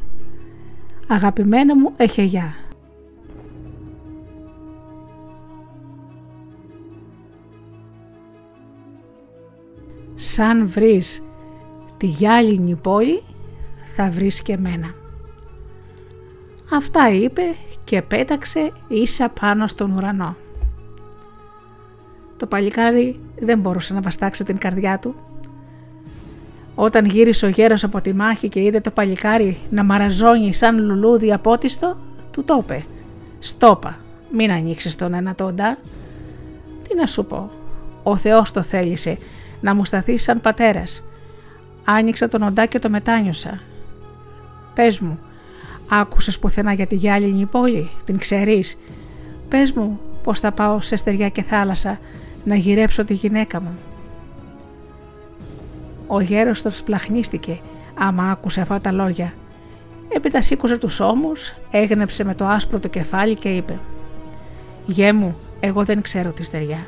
«Αγαπημένα μου γεια. Σαν βρεις τη γυάλινη πόλη θα βρεις και μένα. Αυτά είπε και πέταξε ίσα πάνω στον ουρανό. Το παλικάρι δεν μπορούσε να βαστάξει την καρδιά του. Όταν γύρισε ο γέρος από τη μάχη και είδε το παλικάρι να μαραζώνει σαν λουλούδι απότιστο, του το είπε «Στόπα, μην ανοίξεις τον ένα τόντα». Τι να σου πω, ο Θεός το θέλησε να μου σταθείς σαν πατέρας. Άνοιξα τον οντά και το μετάνιωσα. Πες μου, άκουσες πουθενά για τη γυάλινη πόλη, την ξέρεις; Πες μου πως θα πάω σε στεριά και θάλασσα να γυρέψω τη γυναίκα μου. Ο γέρος τον σπλαχνίστηκε άμα άκουσε αυτά τα λόγια. Έπειτα σήκωσε τους ώμους, έγνεψε με το άσπρο το κεφάλι και είπε «Γέ μου, εγώ δεν ξέρω τη στεριά.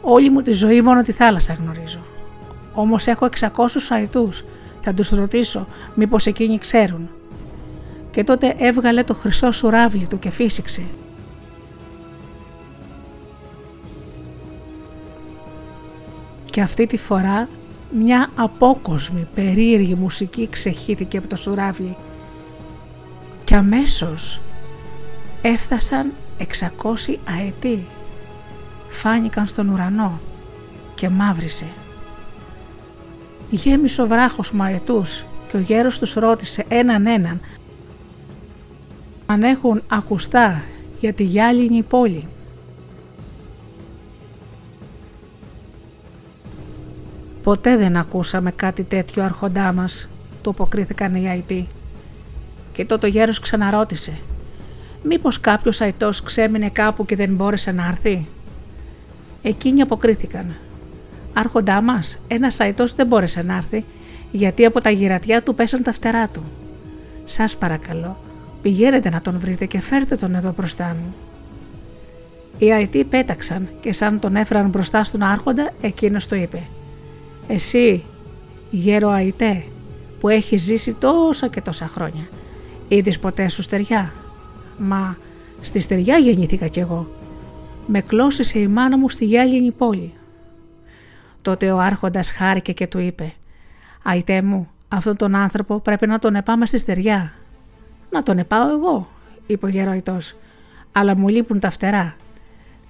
Όλη μου τη ζωή μόνο τη θάλασσα γνωρίζω. Όμως έχω 600 αετούς. Θα τους ρωτήσω μήπως εκείνοι ξέρουν. Και τότε έβγαλε το χρυσό σουράβλι του και φύσηξε. Και αυτή τη φορά μια απόκοσμη περίεργη μουσική ξεχύθηκε από το σουράβλι και αμέσως έφτασαν εξακόσι αετοί φάνηκαν στον ουρανό και μαύρισε. Γέμισε ο βράχος μαετούς και ο γέρος τους ρώτησε έναν έναν αν έχουν ακουστά για τη γυάλινη πόλη. «Ποτέ δεν ακούσαμε κάτι τέτοιο αρχοντά μας», του αποκρίθηκαν οι αητοί. Και τότε ο γέρος ξαναρώτησε «Μήπως κάποιος αητός ξέμεινε κάπου και δεν μπόρεσε να έρθει» Εκείνοι αποκρίθηκαν. Άρχοντά μας, ένας αϊτό δεν μπόρεσε να έρθει, γιατί από τα γυρατιά του πέσαν τα φτερά του. Σας παρακαλώ, πηγαίνετε να τον βρείτε και φέρτε τον εδώ μπροστά μου. Οι αητοί πέταξαν και σαν τον έφεραν μπροστά στον άρχοντα, εκείνος το είπε «Εσύ, γέρο αϊτέ, που έχει ζήσει τόσα και τόσα χρόνια, είδες ποτέ σου στεριά» «Μα στη στεριά γεννήθηκα κι εγώ με κλώσισε η μάνα μου στη γυάλινη πόλη. Τότε ο άρχοντας χάρηκε και του είπε «Αϊτέ μου, αυτόν τον άνθρωπο πρέπει να τον επάμε στη στεριά». «Να τον επάω εγώ», είπε ο γερόητος, «αλλά μου λείπουν τα φτερά.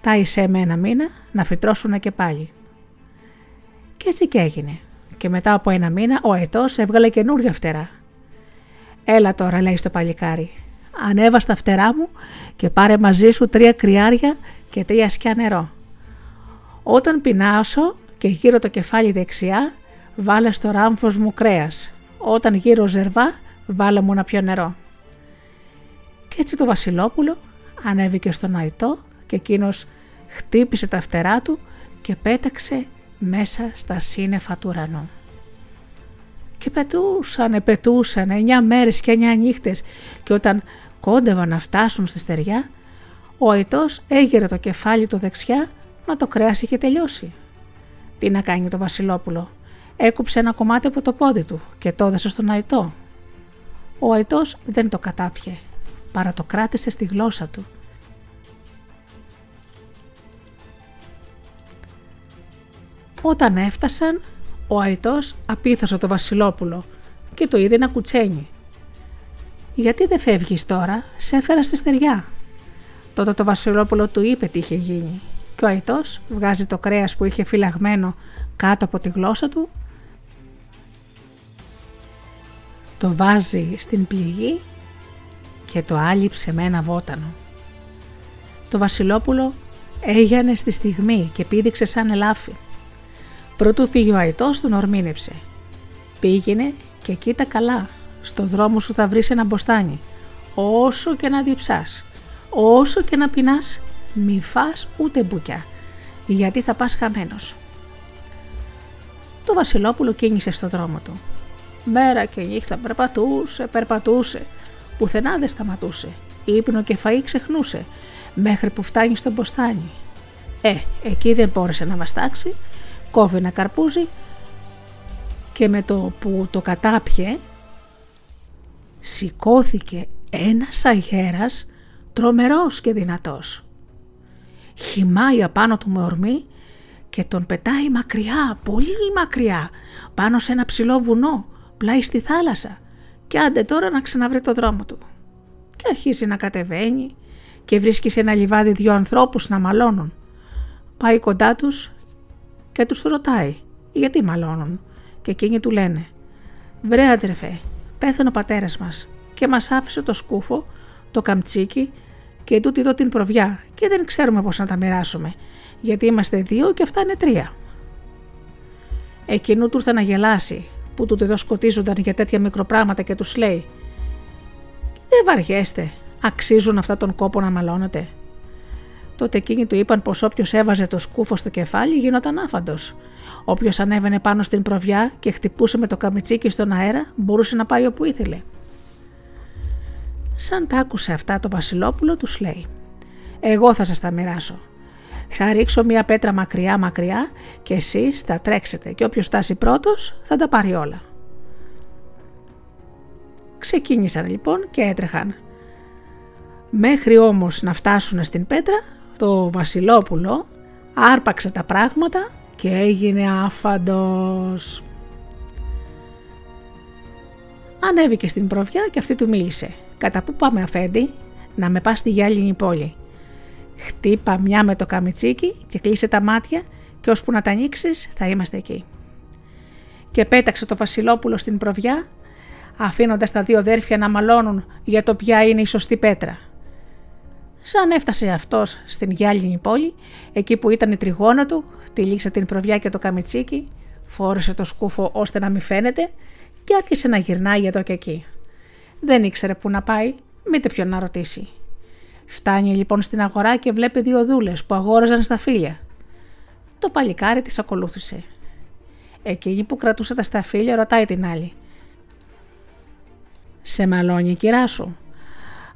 Τάισε με ένα μήνα να φυτρώσουν και πάλι». Και έτσι και έγινε. Και μετά από ένα μήνα ο αετός έβγαλε καινούργια φτερά. «Έλα τώρα», λέει στο παλικάρι, «ανέβα στα φτερά μου και πάρε μαζί σου τρία κρυάρια και τρία σκιά νερό. Όταν πεινάσω και γύρω το κεφάλι δεξιά, βάλε στο ράμφος μου κρέας. Όταν γύρω ζερβά, βάλε μου να πιω νερό. Και έτσι το Βασιλόπουλο ανέβηκε στον αϊτό και εκείνος χτύπησε τα φτερά του και πέταξε μέσα στα σύννεφα του ουρανού. Και πετούσαν, πετούσαν εννιά μέρες και εννιά νύχτες και όταν κόντευαν να φτάσουν στη στεριά ο αητός έγειρε το κεφάλι του δεξιά, μα το κρέας είχε τελειώσει. Τι να κάνει το Βασιλόπουλο; Έκουψε ένα κομμάτι από το πόδι του και το έδωσε στον αητό. Ο αητός δεν το κατάπιε, παρά το κράτησε στη γλώσσα του. Όταν έφτασαν, ο αητός απίθωσε το Βασιλόπουλο και το είδε να κουτσένει. «Γιατί δεν φεύγεις τώρα, σε έφερα στη στεριά», Τότε το Βασιλόπουλο του είπε τι είχε γίνει και ο αητός βγάζει το κρέας που είχε φυλαγμένο κάτω από τη γλώσσα του το βάζει στην πληγή και το άλυψε με ένα βότανο. Το Βασιλόπουλο έγιανε στη στιγμή και πήδηξε σαν ελάφι. Πρωτού φύγει ο αητός τον ορμήνεψε. Πήγαινε και κοίτα καλά, στο δρόμο σου θα βρεις ένα μποστάνι, όσο και να διψάς όσο και να πεινάς μη φας ούτε μπουκιά γιατί θα πας χαμένος. Το Βασιλόπουλο κίνησε στο δρόμο του. Μέρα και νύχτα περπατούσε, περπατούσε, πουθενά δεν σταματούσε. Ήπνο και φαΐ ξεχνούσε, μέχρι που φτάνει στο μποστάνι. Ε, εκεί δεν μπόρεσε να βαστάξει, κόβει ένα καρπούζι και με το που το κατάπιε σηκώθηκε ένας αγέρας τρομερός και δυνατός. Χυμάει απάνω του με ορμή και τον πετάει μακριά, πολύ μακριά, πάνω σε ένα ψηλό βουνό, πλάι στη θάλασσα και άντε τώρα να ξαναβρει το δρόμο του. Και αρχίζει να κατεβαίνει και βρίσκει σε ένα λιβάδι δυο ανθρώπους να μαλώνουν. Πάει κοντά τους και τους ρωτάει γιατί μαλώνουν; Και εκείνοι του λένε «Βρε αδερφέ, πέθανε ο πατέρας μας και μας άφησε το σκούφο το καμτσίκι και τούτη εδώ την προβιά και δεν ξέρουμε πώς να τα μοιράσουμε, γιατί είμαστε δύο και αυτά είναι τρία. Εκείνου του ήρθε να γελάσει, που τούτε εδώ σκοτίζονταν για τέτοια μικροπράγματα και τους λέει «Δεν βαριέστε, αξίζουν αυτά τον κόπο να μαλώνετε». Τότε εκείνοι του είπαν πως όποιος έβαζε το σκούφο στο κεφάλι γινόταν άφαντος. Όποιος ανέβαινε πάνω στην προβιά και χτυπούσε με το καμιτσίκι στον αέρα μπορούσε να πάει όπου ήθελε. Σαν τα άκουσε αυτά το Βασιλόπουλο τους λέει «Εγώ θα σας τα μοιράσω. Θα ρίξω μια πέτρα μακριά μακριά και εσείς θα τρέξετε και όποιος φτάσει πρώτος θα τα πάρει όλα». Ξεκίνησαν λοιπόν και έτρεχαν. Μέχρι όμως να φτάσουν στην πέτρα, το Βασιλόπουλο άρπαξε τα πράγματα και έγινε άφαντος. Ανέβηκε στην προβιά και αυτή του μίλησε. Κατά πού πάμε, Αφέντη, να με πας στη γυάλινη πόλη. Χτύπα μια με το καμιτσίκι και κλείσε τα μάτια και ώσπου να τα ανοίξεις θα είμαστε εκεί. Και πέταξε το Βασιλόπουλο στην προβιά, αφήνοντας τα δύο αδέρφια να μαλώνουν για το ποια είναι η σωστή πέτρα. Σαν έφτασε αυτός στην γυάλινη πόλη, εκεί που ήταν η τριγώνα του, τυλίξε την προβιά και το καμιτσίκι, φόρεσε το σκούφο ώστε να μην φαίνεται και άρχισε να γυρνάει εδώ και εκεί. Δεν ήξερε πού να πάει, μήτε ποιον να ρωτήσει. Φτάνει λοιπόν στην αγορά και βλέπει δύο δούλες που αγόραζαν στα φίλια. Το παλικάρι τη ακολούθησε. Εκείνη που κρατούσε τα σταφύλια ρωτάει την άλλη. «Σε μαλώνει κυρά σου».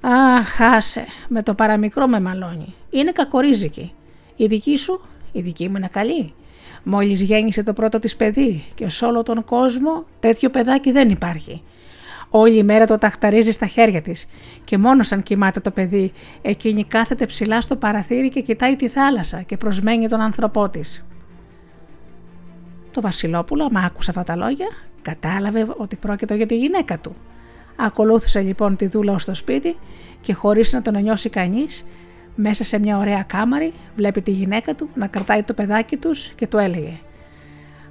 «Αχ, χάσε, με το παραμικρό με μαλώνει. Είναι κακορίζικη. Η δική σου, η δική μου είναι καλή. Μόλις γέννησε το πρώτο της παιδί και σε όλο τον κόσμο τέτοιο παιδάκι δεν υπάρχει. Όλη η μέρα το ταχταρίζει στα χέρια της και μόνος σαν κοιμάται το παιδί εκείνη κάθεται ψηλά στο παραθύρι και κοιτάει τη θάλασσα και προσμένει τον άνθρωπό της. Το Βασιλόπουλο, μα άκουσε αυτά τα λόγια, κατάλαβε ότι πρόκειται για τη γυναίκα του. Ακολούθησε λοιπόν τη δούλα στο σπίτι και χωρίς να τον νιώσει κανείς, μέσα σε μια ωραία κάμαρη βλέπει τη γυναίκα του να κρατάει το παιδάκι τους και του έλεγε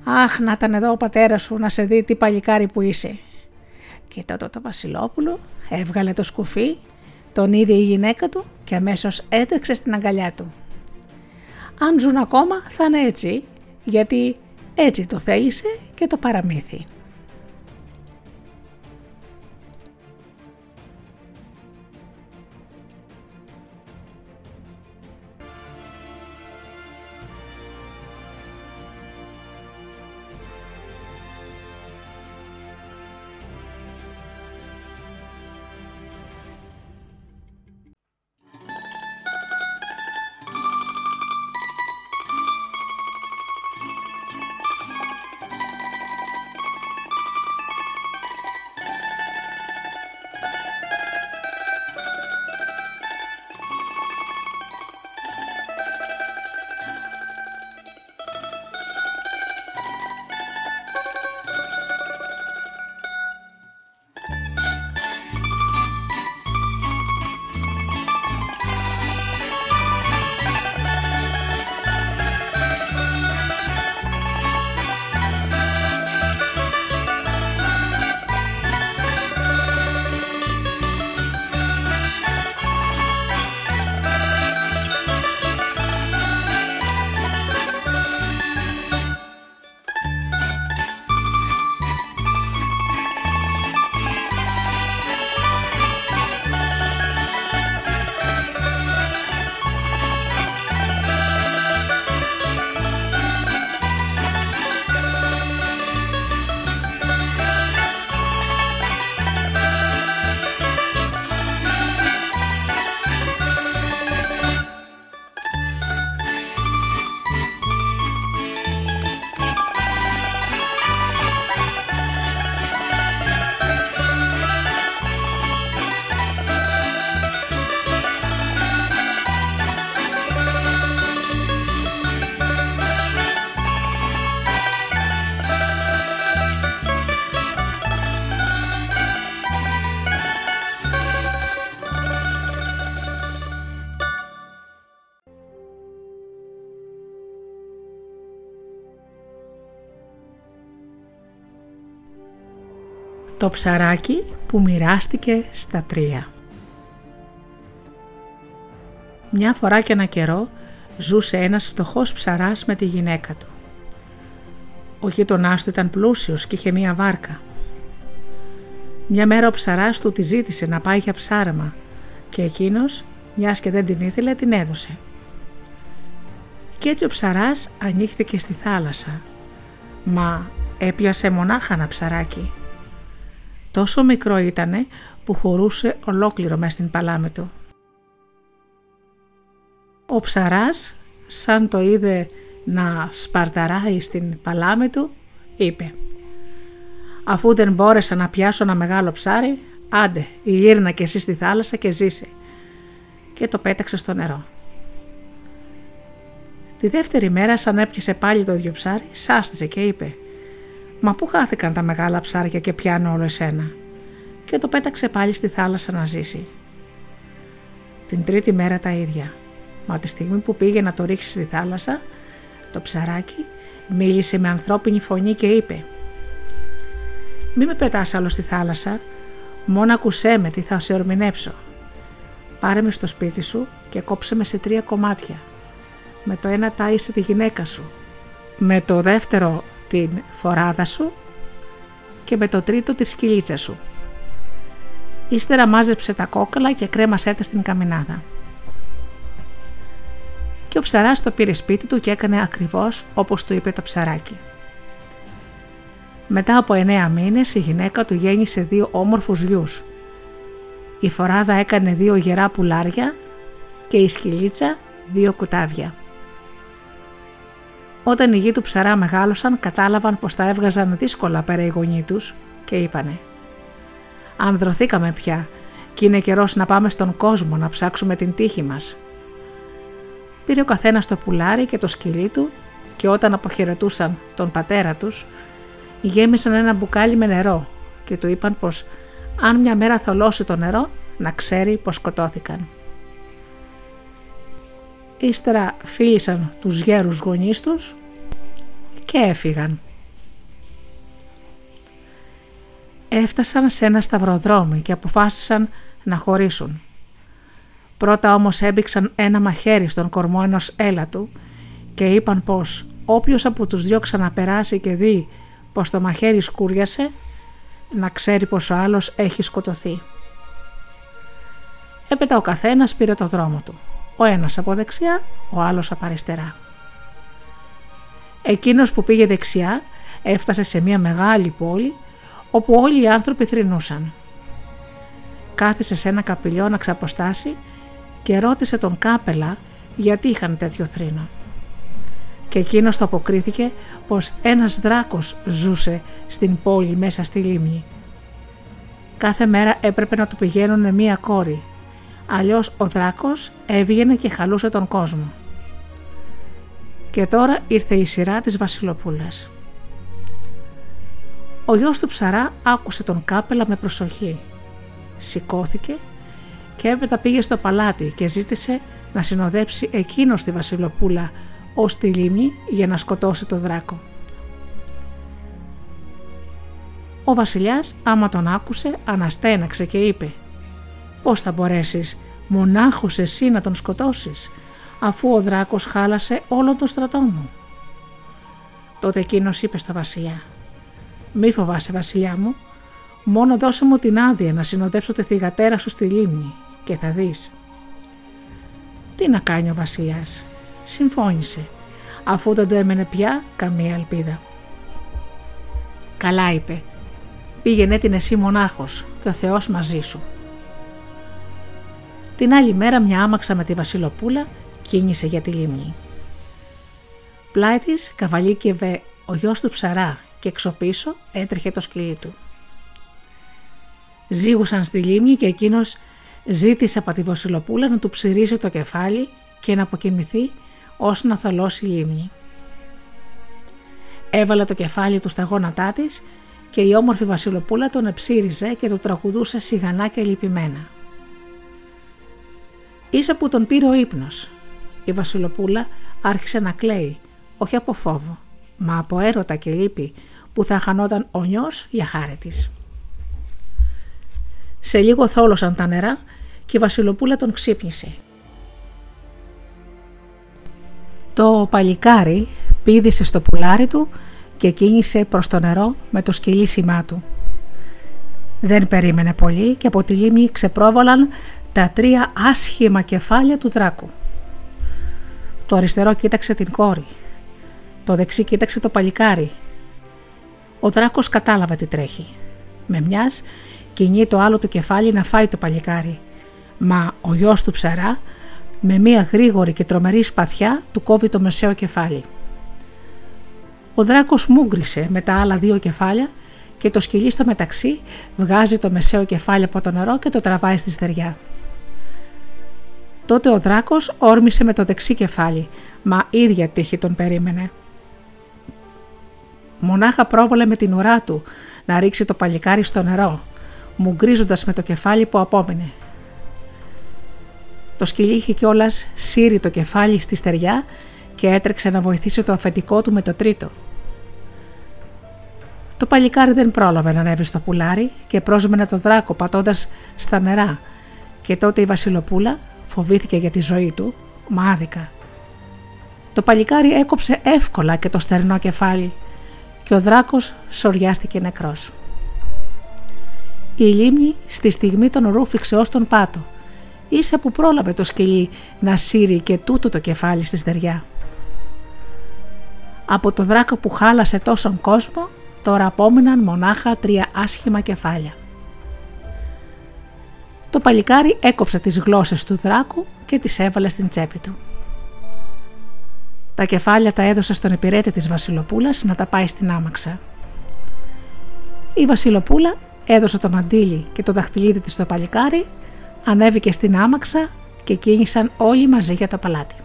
«Αχ, να ήταν εδώ ο πατέρας σου να σε δει τι παλικάρι που είσαι». Και τότε το Βασιλόπουλο έβγαλε το σκουφί, τον είδε η γυναίκα του και αμέσως έτρεξε στην αγκαλιά του. Αν ζουν ακόμα θα είναι έτσι, γιατί έτσι το θέλησε και το παραμύθι. Το ψαράκι που μοιράστηκε στα τρία. Μια φορά και ένα καιρό ζούσε ένας φτωχός ψαράς με τη γυναίκα του. Ο γείτονά του ήταν πλούσιος και είχε μία βάρκα. Μια μέρα ο ψαράς του τη ζήτησε να πάει για ψάρεμα και εκείνος, μιας και δεν την ήθελε, την έδωσε. Κι έτσι ο ψαράς ανοίχθηκε στη θάλασσα, μα έπιασε μονάχα ένα ψαράκι Τόσο μικρό ήτανε που χωρούσε ολόκληρο μέσα στην παλάμη του. Ο ψαράς, σαν το είδε να σπαρταράει στην παλάμη του, είπε «Αφού δεν μπόρεσα να πιάσω ένα μεγάλο ψάρι, άντε, γύρνα και εσύ στη θάλασσα και ζήσε» και το πέταξε στο νερό. Τη δεύτερη μέρα σαν έπιασε πάλι το ίδιο ψάρι, σάστησε και είπε Μα πού χάθηκαν τα μεγάλα ψάρια και πιάνω όλο εσένα; Και το πέταξε πάλι στη θάλασσα να ζήσει. Την τρίτη μέρα τα ίδια. μα τη στιγμή που πήγε να το ρίξει στη θάλασσα, το ψαράκι μίλησε με ανθρώπινη φωνή και είπε «Μη με πετάς άλλο στη θάλασσα, μόνο ακούσέ με τι θα σε ορμηνέψω. Πάρε με στο σπίτι σου και κόψε με σε τρία κομμάτια. Με το ένα τάισε τη γυναίκα σου, με το δεύτερο την φοράδα σου και με το τρίτο τη σκυλίτσα σου. Ύστερα μάζεψε τα κόκαλα και κρέμασέ τα στην καμινάδα. Και ο ψαράς το πήρε σπίτι του και έκανε ακριβώς όπως του είπε το ψαράκι. Μετά από εννέα μήνες η γυναίκα του γέννησε δύο όμορφους γιους. Η φοράδα έκανε δύο γερά πουλάρια και η σκυλίτσα δύο κουτάβια. Όταν οι γη του ψαρά μεγάλωσαν κατάλαβαν πως τα έβγαζαν δύσκολα πέρα οι γονείς τους και είπανε «Ανδρωθήκαμε πια και είναι καιρός να πάμε στον κόσμο να ψάξουμε την τύχη μας». Πήρε ο καθένας το πουλάρι και το σκυλί του και όταν αποχαιρετούσαν τον πατέρα τους γέμισαν ένα μπουκάλι με νερό και του είπαν πως αν μια μέρα θολώσει το νερό να ξέρει πως σκοτώθηκαν. Ύστερα φίλησαν τους γέρους γονείς τους και έφυγαν. Έφτασαν σε ένα σταυροδρόμι και αποφάσισαν να χωρίσουν. Πρώτα όμως έμπηξαν ένα μαχαίρι στον κορμό ενός έλατου και είπαν πως όποιος από τους δυο ξαναπεράσει και δει πως το μαχαίρι σκούριασε, να ξέρει πως ο άλλος έχει σκοτωθεί. Έπειτα ο καθένας πήρε το δρόμο του. Ο ένας από δεξιά, ο άλλος από αριστερά. Εκείνος που πήγε δεξιά έφτασε σε μια μεγάλη πόλη όπου όλοι οι άνθρωποι θρυνούσαν. Κάθισε σε ένα καπηλιό να ξαποστάσει και ρώτησε τον κάπελα γιατί είχαν τέτοιο θρήνο. Και εκείνος το αποκρίθηκε πως ένας δράκος ζούσε στην πόλη μέσα στη λίμνη. Κάθε μέρα έπρεπε να του πηγαίνουν μία κόρη, αλλιώς ο δράκος έβγαινε και χαλούσε τον κόσμο. Και τώρα ήρθε η σειρά της βασιλοπούλας. Ο γιος του ψαρά άκουσε τον κάπελα με προσοχή. Σηκώθηκε και έπειτα πήγε στο παλάτι και ζήτησε να συνοδέψει εκείνος τη βασιλοπούλα ως τη λίμνη για να σκοτώσει τον δράκο. Ο βασιλιάς άμα τον άκουσε αναστέναξε και είπε «Πώς θα μπορέσεις μονάχος εσύ να τον σκοτώσεις αφού ο δράκος χάλασε όλο τον στρατό μου». Τότε εκείνος είπε στο βασιλιά «Μη φοβάσαι βασιλιά μου, μόνο δώσε μου την άδεια να συνοδέψω τη θυγατέρα σου στη λίμνη και θα δεις». Τι να κάνει ο βασιλιάς, συμφώνησε, αφού δεν το έμενε πια καμία ελπίδα. «Καλά» είπε, πήγαινε την εσύ μονάχος και ο Θεός μαζί σου. Την άλλη μέρα μια άμαξα με τη βασιλοπούλα κίνησε για τη λίμνη. Πλάι της καβαλίκευε ο γιος του ψαρά και εξωπίσω έτρεχε το σκυλί του. Ζήγουσαν στη λίμνη και εκείνος ζήτησε από τη βασιλοπούλα να του ψηρίσει το κεφάλι και να αποκοιμηθεί ώστε να θολώσει η λίμνη. Έβαλε το κεφάλι του στα γόνατά της και η όμορφη βασιλοπούλα τον εψήριζε και του τραγουδούσε σιγανά και λυπημένα. Ίσα που τον πήρε ο ύπνος. Η βασιλοπούλα άρχισε να κλαίει, όχι από φόβο, μα από έρωτα και λύπη που θα χανόταν ο νιός για χάρη της. Σε λίγο θόλωσαν τα νερά και η βασιλοπούλα τον ξύπνησε. Το παλικάρι πήδησε στο πουλάρι του και κίνησε προς το νερό με το σκυλίσιμά του. Δεν περίμενε πολύ και από τη λίμνη ξεπρόβαλαν τα τρία άσχημα κεφάλια του δράκου. Το αριστερό κοίταξε την κόρη. Το δεξί κοίταξε το παλικάρι. Ο δράκος κατάλαβε τι τρέχει. Με μιας κινεί το άλλο του κεφάλι να φάει το παλικάρι. Μα ο γιος του ψαρά με μια γρήγορη και τρομερή σπαθιά του κόβει το μεσαίο κεφάλι. Ο δράκος μούγκρισε με τα άλλα δύο κεφάλια και το σκυλί στο μεταξύ βγάζει το μεσαίο κεφάλι από το νερό και το τραβάει στη στεριά. Τότε ο δράκος όρμησε με το δεξί κεφάλι, μα ίδια τύχη τον περίμενε. Μονάχα πρόβολε με την ουρά του να ρίξει το παλικάρι στο νερό, μουγκρίζοντας με το κεφάλι που απόμεινε. Το Το σκυλί είχε κιόλας σύρει το κεφάλι στη στεριά και έτρεξε να βοηθήσει το αφεντικό του με το τρίτο. Το παλικάρι δεν πρόλαβε να ανέβει στο πουλάρι και πρόσμενε το δράκο πατώντας στα νερά και τότε η Βασιλοπούλα φοβήθηκε για τη ζωή του, μα άδικα. Το παλικάρι έκοψε εύκολα και το στερνό κεφάλι και ο δράκος σοριάστηκε νεκρός. Η λίμνη στη στιγμή τον ρούφηξε ως τον πάτο, ίσα που πρόλαβε το σκυλί να σύρει και τούτο το κεφάλι στη στεριά. Από το δράκο που χάλασε τόσον κόσμο, τώρα απόμειναν μονάχα τρία άσχημα κεφάλια. Το παλικάρι έκοψε τις γλώσσες του δράκου και τις έβαλε στην τσέπη του. Τα κεφάλια τα έδωσε στον υπηρέτη της Βασιλοπούλας να τα πάει στην άμαξα. Η Βασιλοπούλα έδωσε το μαντίλι και το δαχτυλίδι της στο παλικάρι, ανέβηκε στην άμαξα και κίνησαν όλοι μαζί για το παλάτι.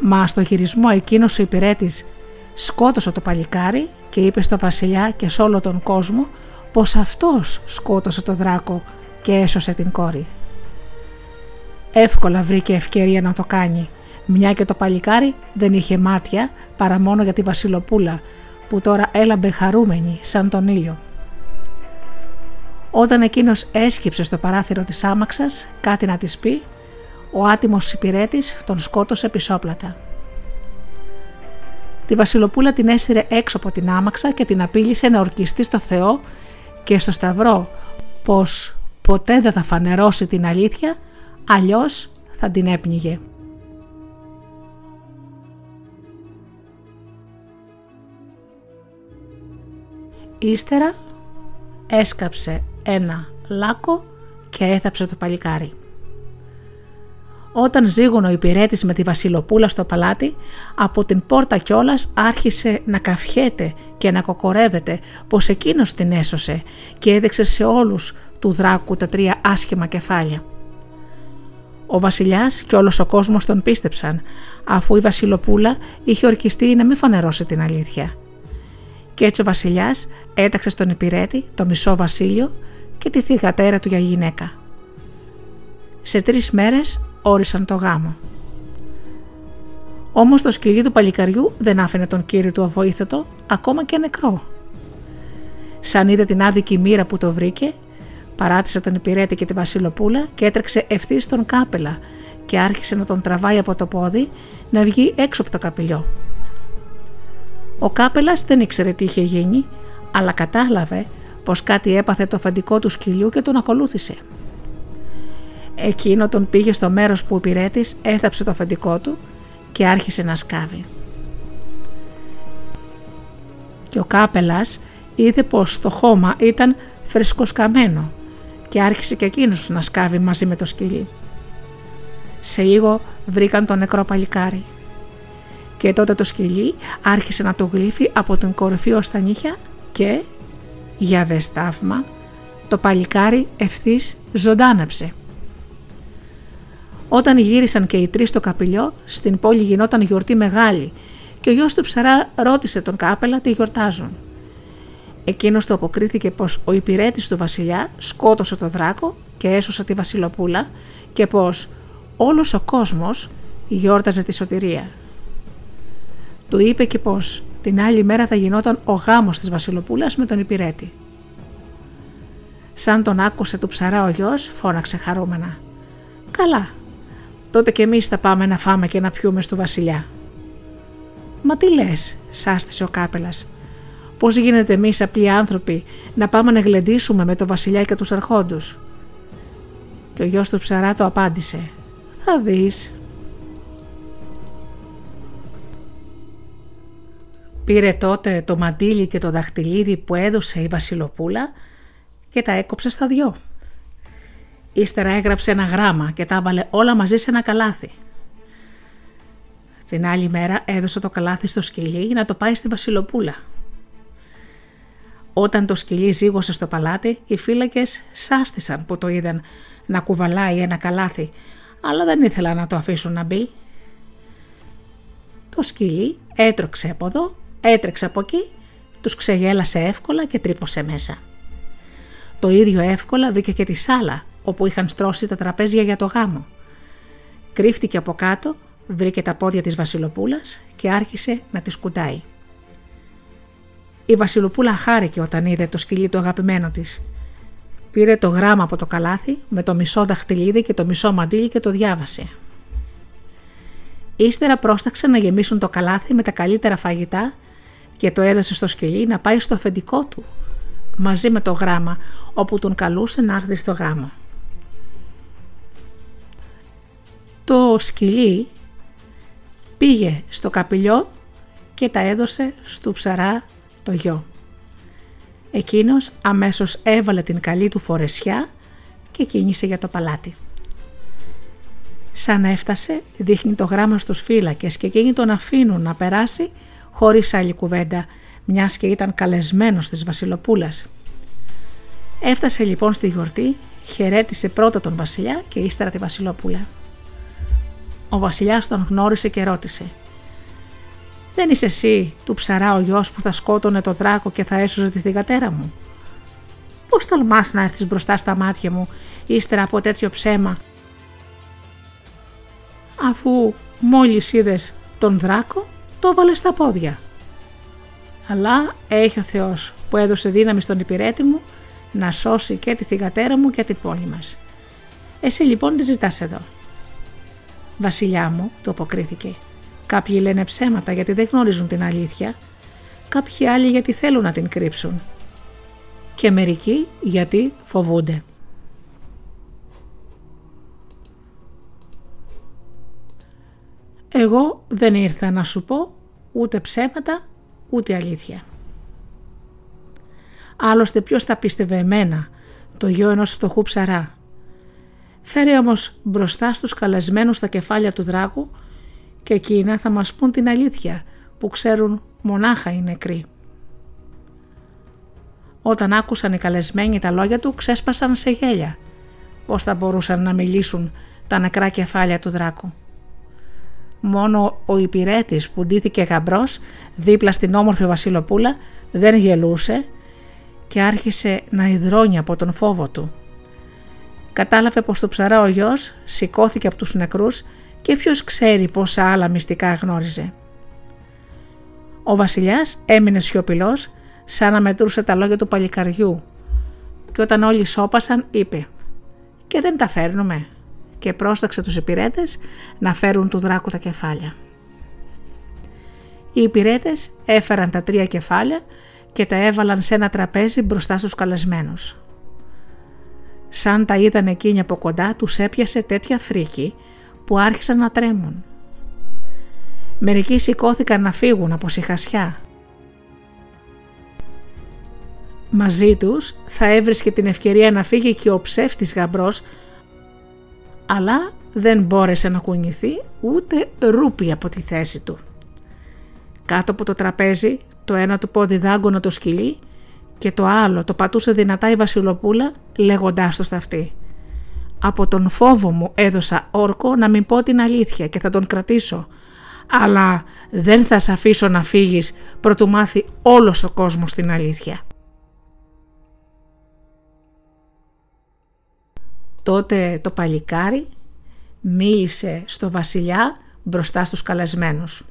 Μα στο γυρισμό εκείνος ο υπηρέτης σκότωσε το παλικάρι και είπε στο βασιλιά και σε όλο τον κόσμο πως αυτός σκότωσε το δράκο και έσωσε την κόρη. Εύκολα βρήκε ευκαιρία να το κάνει, μια και το παλικάρι δεν είχε μάτια παρά μόνο για τη βασιλοπούλα που τώρα έλαμπε χαρούμενη σαν τον ήλιο. Όταν εκείνος έσκυψε στο παράθυρο της άμαξας κάτι να της πει, ο άτιμος υπηρέτης τον σκότωσε πισόπλατα. Τη Βασιλοπούλα την έσυρε έξω από την άμαξα και την απείλησε να ορκιστεί στο Θεό και στο Σταυρό πως ποτέ δεν θα φανερώσει την αλήθεια, αλλιώς θα την έπνιγε. Ύστερα έσκαψε ένα λάκκο και έθαψε το παλικάρι. Όταν ζήγωνε ο υπηρέτης με τη βασιλοπούλα στο παλάτι, από την πόρτα κιόλας άρχισε να καφιέται και να κοκορεύεται πως εκείνος την έσωσε και έδειξε σε όλους του δράκου τα τρία άσχημα κεφάλια. Ο βασιλιάς και όλος ο κόσμος τον πίστεψαν, αφού η βασιλοπούλα είχε ορκιστεί να μην φανερώσει την αλήθεια. Και έτσι ο βασιλιάς έταξε στον υπηρέτη το μισό βασίλειο και τη θυγατέρα του για γυναίκα. Σε τρεις μέρες όρισαν το γάμο. Όμως το σκυλί του παλικαριού δεν άφηνε τον κύριο του αβοήθητο ακόμα και νεκρό. Σαν είδε την άδικη μοίρα που το βρήκε, παράτησε τον υπηρέτη και την βασιλοπούλα και έτρεξε ευθύς στον κάπελα και άρχισε να τον τραβάει από το πόδι να βγει έξω από το καπηλιό. Ο κάπελας δεν ήξερε τι είχε γίνει, αλλά κατάλαβε πως κάτι έπαθε το φαντικό του σκυλιού και τον ακολούθησε. Εκείνο τον πήγε στο μέρος που ο πυρέτης έθαψε το αφεντικό του και άρχισε να σκάβει. Και ο κάπελας είδε πως το χώμα ήταν φρεσκοσκαμένο και άρχισε και εκείνος να σκάβει μαζί με το σκυλί. Σε λίγο βρήκαν το νεκρό παλικάρι. Και τότε το σκυλί άρχισε να το γλύφει από την κορυφή ως τα νύχια και, για δες το παλικάρι ευθύς ζωντάνεψε. Όταν γύρισαν και οι τρεις στο καπηλιό, στην πόλη γινόταν γιορτή μεγάλη και ο γιος του ψαρά ρώτησε τον κάπελα τι γιορτάζουν. Εκείνος του αποκρίθηκε πως ο υπηρέτης του Βασιλιά σκότωσε το δράκο και έσωσε τη Βασιλοπούλα και πως όλος ο κόσμος γιόρταζε τη σωτηρία. Του είπε και πως την άλλη μέρα θα γινόταν ο γάμος της Βασιλοπούλας με τον υπηρέτη. Σαν τον άκουσε του ψαρά ο γιος, φώναξε χαρούμενα. «Καλά, τότε και εμείς θα πάμε να φάμε και να πιούμε στο βασιλιά. Μα τι λες, σάστησε ο κάπελας. Πώς γίνεται εμείς απλοί άνθρωποι να πάμε να γλεντήσουμε με το βασιλιά και τους αρχόντους; Και ο γιος του ψαρά το απάντησε. Θα δεις. Πήρε τότε το μαντίλι και το δαχτυλίδι που έδωσε η βασιλοπούλα και τα έκοψε στα δυο. Ύστερα έγραψε ένα γράμμα και τα έβαλε όλα μαζί σε ένα καλάθι. Την άλλη μέρα έδωσε το καλάθι στο σκυλί να το πάει στη Βασιλοπούλα. Όταν το σκυλί ζήγωσε στο παλάτι, οι φύλακες σάστησαν που το είδαν να κουβαλάει ένα καλάθι, αλλά δεν ήθελαν να το αφήσουν να μπει. Το σκυλί έτρωξε από εδώ, έτρεξε από εκεί, τους ξεγέλασε εύκολα και τρύπωσε μέσα. Το ίδιο εύκολα βρήκε και τη σάλα όπου είχαν στρώσει τα τραπέζια για το γάμο. Κρύφτηκε από κάτω, βρήκε τα πόδια της Βασιλοπούλας και άρχισε να τη σκουτάει. Η Βασιλοπούλα χάρηκε όταν είδε το σκυλί του αγαπημένο της. Πήρε το γράμμα από το καλάθι με το μισό δαχτυλίδι και το μισό μαντίλι και το διάβασε. Ύστερα πρόσταξε να γεμίσουν το καλάθι με τα καλύτερα φαγητά και το έδωσε στο σκυλί να πάει στο αφεντικό του μαζί με το γράμμα όπου τον καλούσε να έρθει στο γάμο. Το σκυλί πήγε στο καπηλιό και τα έδωσε στο ψαρά το γιο. Εκείνος αμέσως έβαλε την καλή του φορεσιά και κίνησε για το παλάτι. Σαν έφτασε δείχνει το γράμμα στους φύλακες και εκείνοι τον αφήνουν να περάσει χωρίς άλλη κουβέντα μιας και ήταν καλεσμένος της βασιλοπούλας. Έφτασε λοιπόν στη γιορτή, χαιρέτησε πρώτα τον βασιλιά και ύστερα τη βασιλοπούλα. Ο βασιλιάς τον γνώρισε και ρώτησε «Δεν είσαι εσύ του ψαρά ο γιος που θα σκότωνε το δράκο και θα έσωζε τη θυγατέρα μου» Πώς τολμάς να έρθεις μπροστά στα μάτια μου ύστερα από τέτοιο ψέμα αφού μόλις είδες τον δράκο το έβαλες στα πόδια. Αλλά έχει ο Θεός που έδωσε δύναμη στον υπηρέτη μου να σώσει και τη θυγατέρα μου και την πόλη μας. Εσύ λοιπόν τι ζητάς εδώ. Βασιλιά μου, το αποκρίθηκε. Κάποιοι λένε ψέματα γιατί δεν γνωρίζουν την αλήθεια, κάποιοι άλλοι γιατί θέλουν να την κρύψουν και μερικοί γιατί φοβούνται. Εγώ δεν ήρθα να σου πω ούτε ψέματα ούτε αλήθεια. Άλλωστε ποιος θα πίστευε εμένα, το γιο ενός φτωχού ψαρά. Φέρε όμως μπροστά στους καλεσμένους τα κεφάλια του δράκου και εκείνα θα μας πούν την αλήθεια που ξέρουν μονάχα οι νεκροί. Όταν άκουσαν οι καλεσμένοι τα λόγια του ξέσπασαν σε γέλια. Πώς θα μπορούσαν να μιλήσουν τα νεκρά κεφάλια του δράκου. Μόνο ο υπηρέτης που ντύθηκε γαμπρός δίπλα στην όμορφη Βασιλοπούλα δεν γελούσε και άρχισε να υδρώνει από τον φόβο του. Κατάλαβε πως το ψαρά ο γιος σηκώθηκε από τους νεκρούς και ποιος ξέρει πόσα άλλα μυστικά γνώριζε. Ο βασιλιάς έμεινε σιωπηλός σαν να μετρούσε τα λόγια του παλικαριού και όταν όλοι σώπασαν είπε «Και δεν τα φέρνουμε» και πρόσταξε τους υπηρέτες να φέρουν του δράκου τα κεφάλια. Οι υπηρέτες έφεραν τα τρία κεφάλια και τα έβαλαν σε ένα τραπέζι μπροστά στους καλεσμένους. Σαν τα είδαν εκείνοι από κοντά τους έπιασε τέτοια φρίκη που άρχισαν να τρέμουν. Μερικοί σηκώθηκαν να φύγουν από σιχασιά. Μαζί τους θα έβρισκε την ευκαιρία να φύγει και ο ψεύτης γαμπρός αλλά δεν μπόρεσε να κουνηθεί ούτε ρούπι από τη θέση του. Κάτω από το τραπέζι το ένα του πόδι δάγκωνε το σκυλί και το άλλο το πατούσε δυνατά η Βασιλοπούλα λέγοντάς το στα αυτή. Από τον φόβο μου έδωσα όρκο να μην πω την αλήθεια και θα τον κρατήσω, αλλά δεν θα σε αφήσω να φύγεις προτού μάθει όλος ο κόσμος την αλήθεια. Τότε το παλικάρι μίλησε στο βασιλιά μπροστά στους καλεσμένους.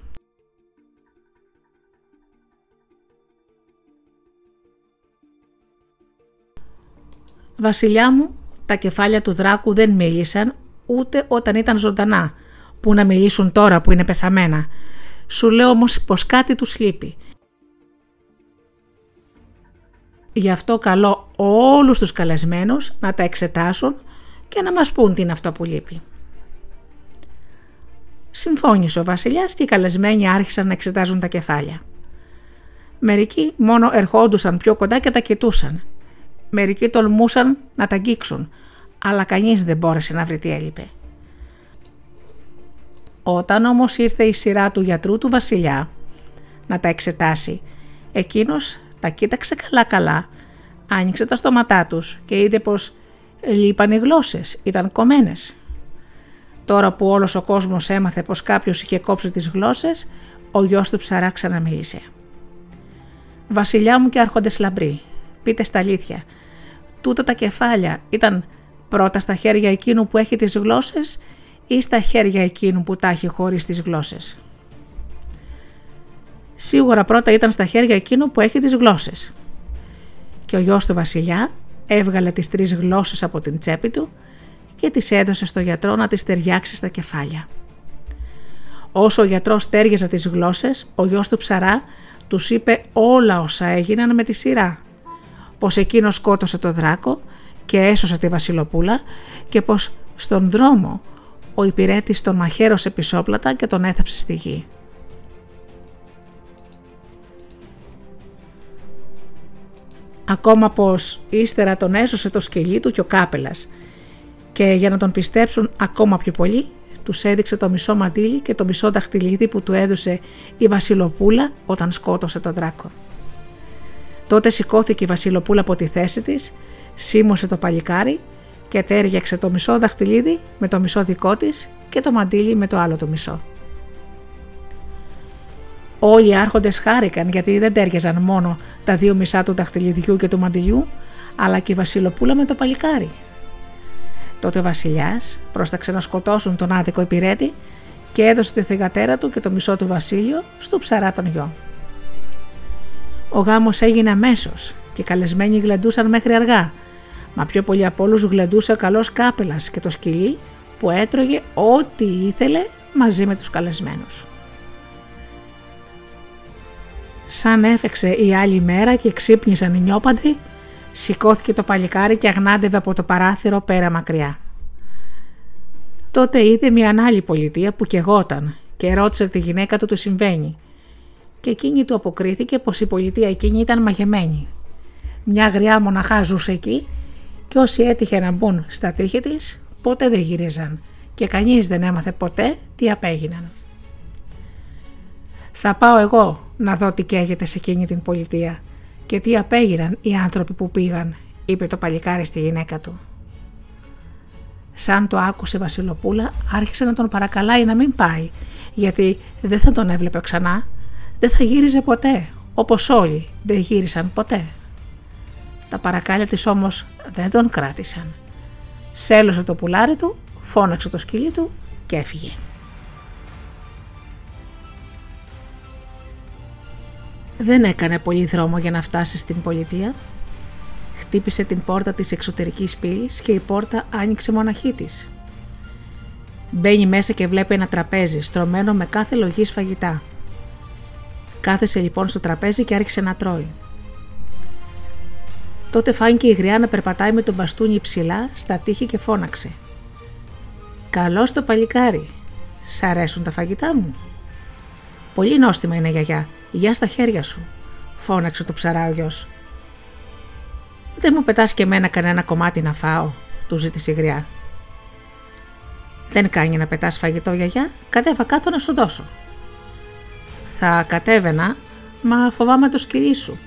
«Βασιλιά μου, τα κεφάλια του δράκου δεν μίλησαν ούτε όταν ήταν ζωντανά, που να μιλήσουν τώρα που είναι πεθαμένα. Σου λέω όμως πως κάτι τους λείπει. Γι' αυτό καλώ όλους τους καλεσμένους να τα εξετάσουν και να μας πούν τι είναι αυτό που λείπει. Συμφώνησε ο βασιλιάς και οι καλεσμένοι άρχισαν να εξετάζουν τα κεφάλια. Μερικοί μόνο ερχόντουσαν πιο κοντά και τα κοιτούσαν. Μερικοί τολμούσαν να τα αγγίξουν, αλλά κανείς δεν μπόρεσε να βρει τι έλειπε. Όταν όμως ήρθε η σειρά του γιατρού του βασιλιά να τα εξετάσει, εκείνος τα κοίταξε καλά καλά, άνοιξε τα στόματά τους και είδε πως λείπαν οι γλώσσες, ήταν κομμένες. Τώρα που όλος ο κόσμος έμαθε πως κάποιος είχε κόψει τις γλώσσες, ο γιος του ψαρά ξαναμίλησε. «Βασιλιά μου και άρχοντες λαμπροί, πείτε στα αλήθεια, τούτα τα κεφάλια ήταν πρώτα στα χέρια εκείνου που έχει τις γλώσσες ή στα χέρια εκείνου που τα έχει χωρίς τις γλώσσες; Σίγουρα πρώτα ήταν στα χέρια εκείνου που έχει τις γλώσσες. Και ο γιος του βασιλιά έβγαλε τις τρεις γλώσσες από την τσέπη του και τις έδωσε στο γιατρό να τις ταιριάξει στα κεφάλια. Όσο ο γιατρός τέριαζε τις γλώσσες, ο γιος του ψαρά τους είπε όλα όσα έγιναν με τη σειρά. Πως εκείνος σκότωσε το δράκο και έσωσε τη βασιλοπούλα και πως στον δρόμο ο υπηρέτης τον μαχαίρωσε πισόπλατα και τον έθαψε στη γη. Ακόμα πως ύστερα τον έσωσε το σκελί του και ο κάπελας και για να τον πιστέψουν ακόμα πιο πολύ τους έδειξε το μισό μαντίλι και το μισό δαχτυλίδι που του έδωσε η Βασιλοπούλα όταν σκότωσε τον δράκο. Τότε σηκώθηκε η Βασιλοπούλα από τη θέση της, σίμωσε το παλικάρι και τέριαξε το μισό δαχτυλίδι με το μισό δικό της και το μαντίλι με το άλλο το μισό. Όλοι οι άρχοντες χάρηκαν γιατί δεν τέριαζαν μόνο τα δύο μισά του δαχτυλιδιού και του μαντιλιού, αλλά και η Βασιλοπούλα με το παλικάρι. Τότε ο Βασιλιάς πρόσταξε να σκοτώσουν τον άδικο υπηρέτη και έδωσε τη θηγατέρα του και το μισό του βασίλειο στο ψαρά τον γιο. Ο γάμος έγινε αμέσως και οι καλεσμένοι γλεντούσαν μέχρι αργά, μα πιο πολύ από όλους γλεντούσε ο καλός κάπελας και το σκυλί που έτρωγε ό,τι ήθελε μαζί με τους καλεσμένους. Σαν έφεξε η άλλη μέρα και ξύπνησαν οι νιόπαντροι, σηκώθηκε το παλικάρι και αγνάντευε από το παράθυρο πέρα μακριά. Τότε είδε μια άλλη πολιτεία που κεγόταν και ρώτησε τη γυναίκα του τι συμβαίνει και εκείνη του αποκρίθηκε πως η πολιτεία εκείνη ήταν μαγεμένη. Μια γριά μοναχά ζούσε εκεί και όσοι έτυχε να μπουν στα τείχη της ποτέ δεν γύριζαν και κανείς δεν έμαθε ποτέ τι απέγιναν. Θα πάω εγώ να δω τι καίγεται σε εκείνη την πολιτεία και τι απέγιναν οι άνθρωποι που πήγαν, είπε το παλικάρι στη γυναίκα του. Σαν το άκουσε η Βασιλοπούλα, άρχισε να τον παρακαλάει να μην πάει, γιατί δεν θα τον έβλεπε ξανά, δεν θα γύριζε ποτέ, όπως όλοι δεν γύρισαν ποτέ. Τα παρακάλια της όμως δεν τον κράτησαν. Σέλωσε το πουλάρι του, φώναξε το σκυλί του και έφυγε. Δεν έκανε πολύ δρόμο για να φτάσει στην πολιτεία. Χτύπησε την πόρτα της εξωτερικής πύλης και η πόρτα άνοιξε μοναχή της. Μπαίνει μέσα και βλέπει ένα τραπέζι στρωμένο με κάθε λογής φαγητά. Κάθεσε λοιπόν στο τραπέζι και άρχισε να τρώει. Τότε φάνηκε η γριά να περπατάει με τον μπαστούνι ψηλά στα τείχη και φώναξε. «Καλώς το παλικάρι! Σ' αρέσουν τα φαγητά μου» Πολύ νόστιμα είναι γιαγιά. Γεια στα χέρια σου, φώναξε το ψαρά ο γιος. Δεν μου πετάς και εμένα κανένα κομμάτι να φάω, του ζήτησε η γριά. Δεν κάνει να πετάς φαγητό γιαγιά, κατέβα κάτω να σου δώσω. Θα κατέβαινα, μα φοβάμαι το σκυλί σου,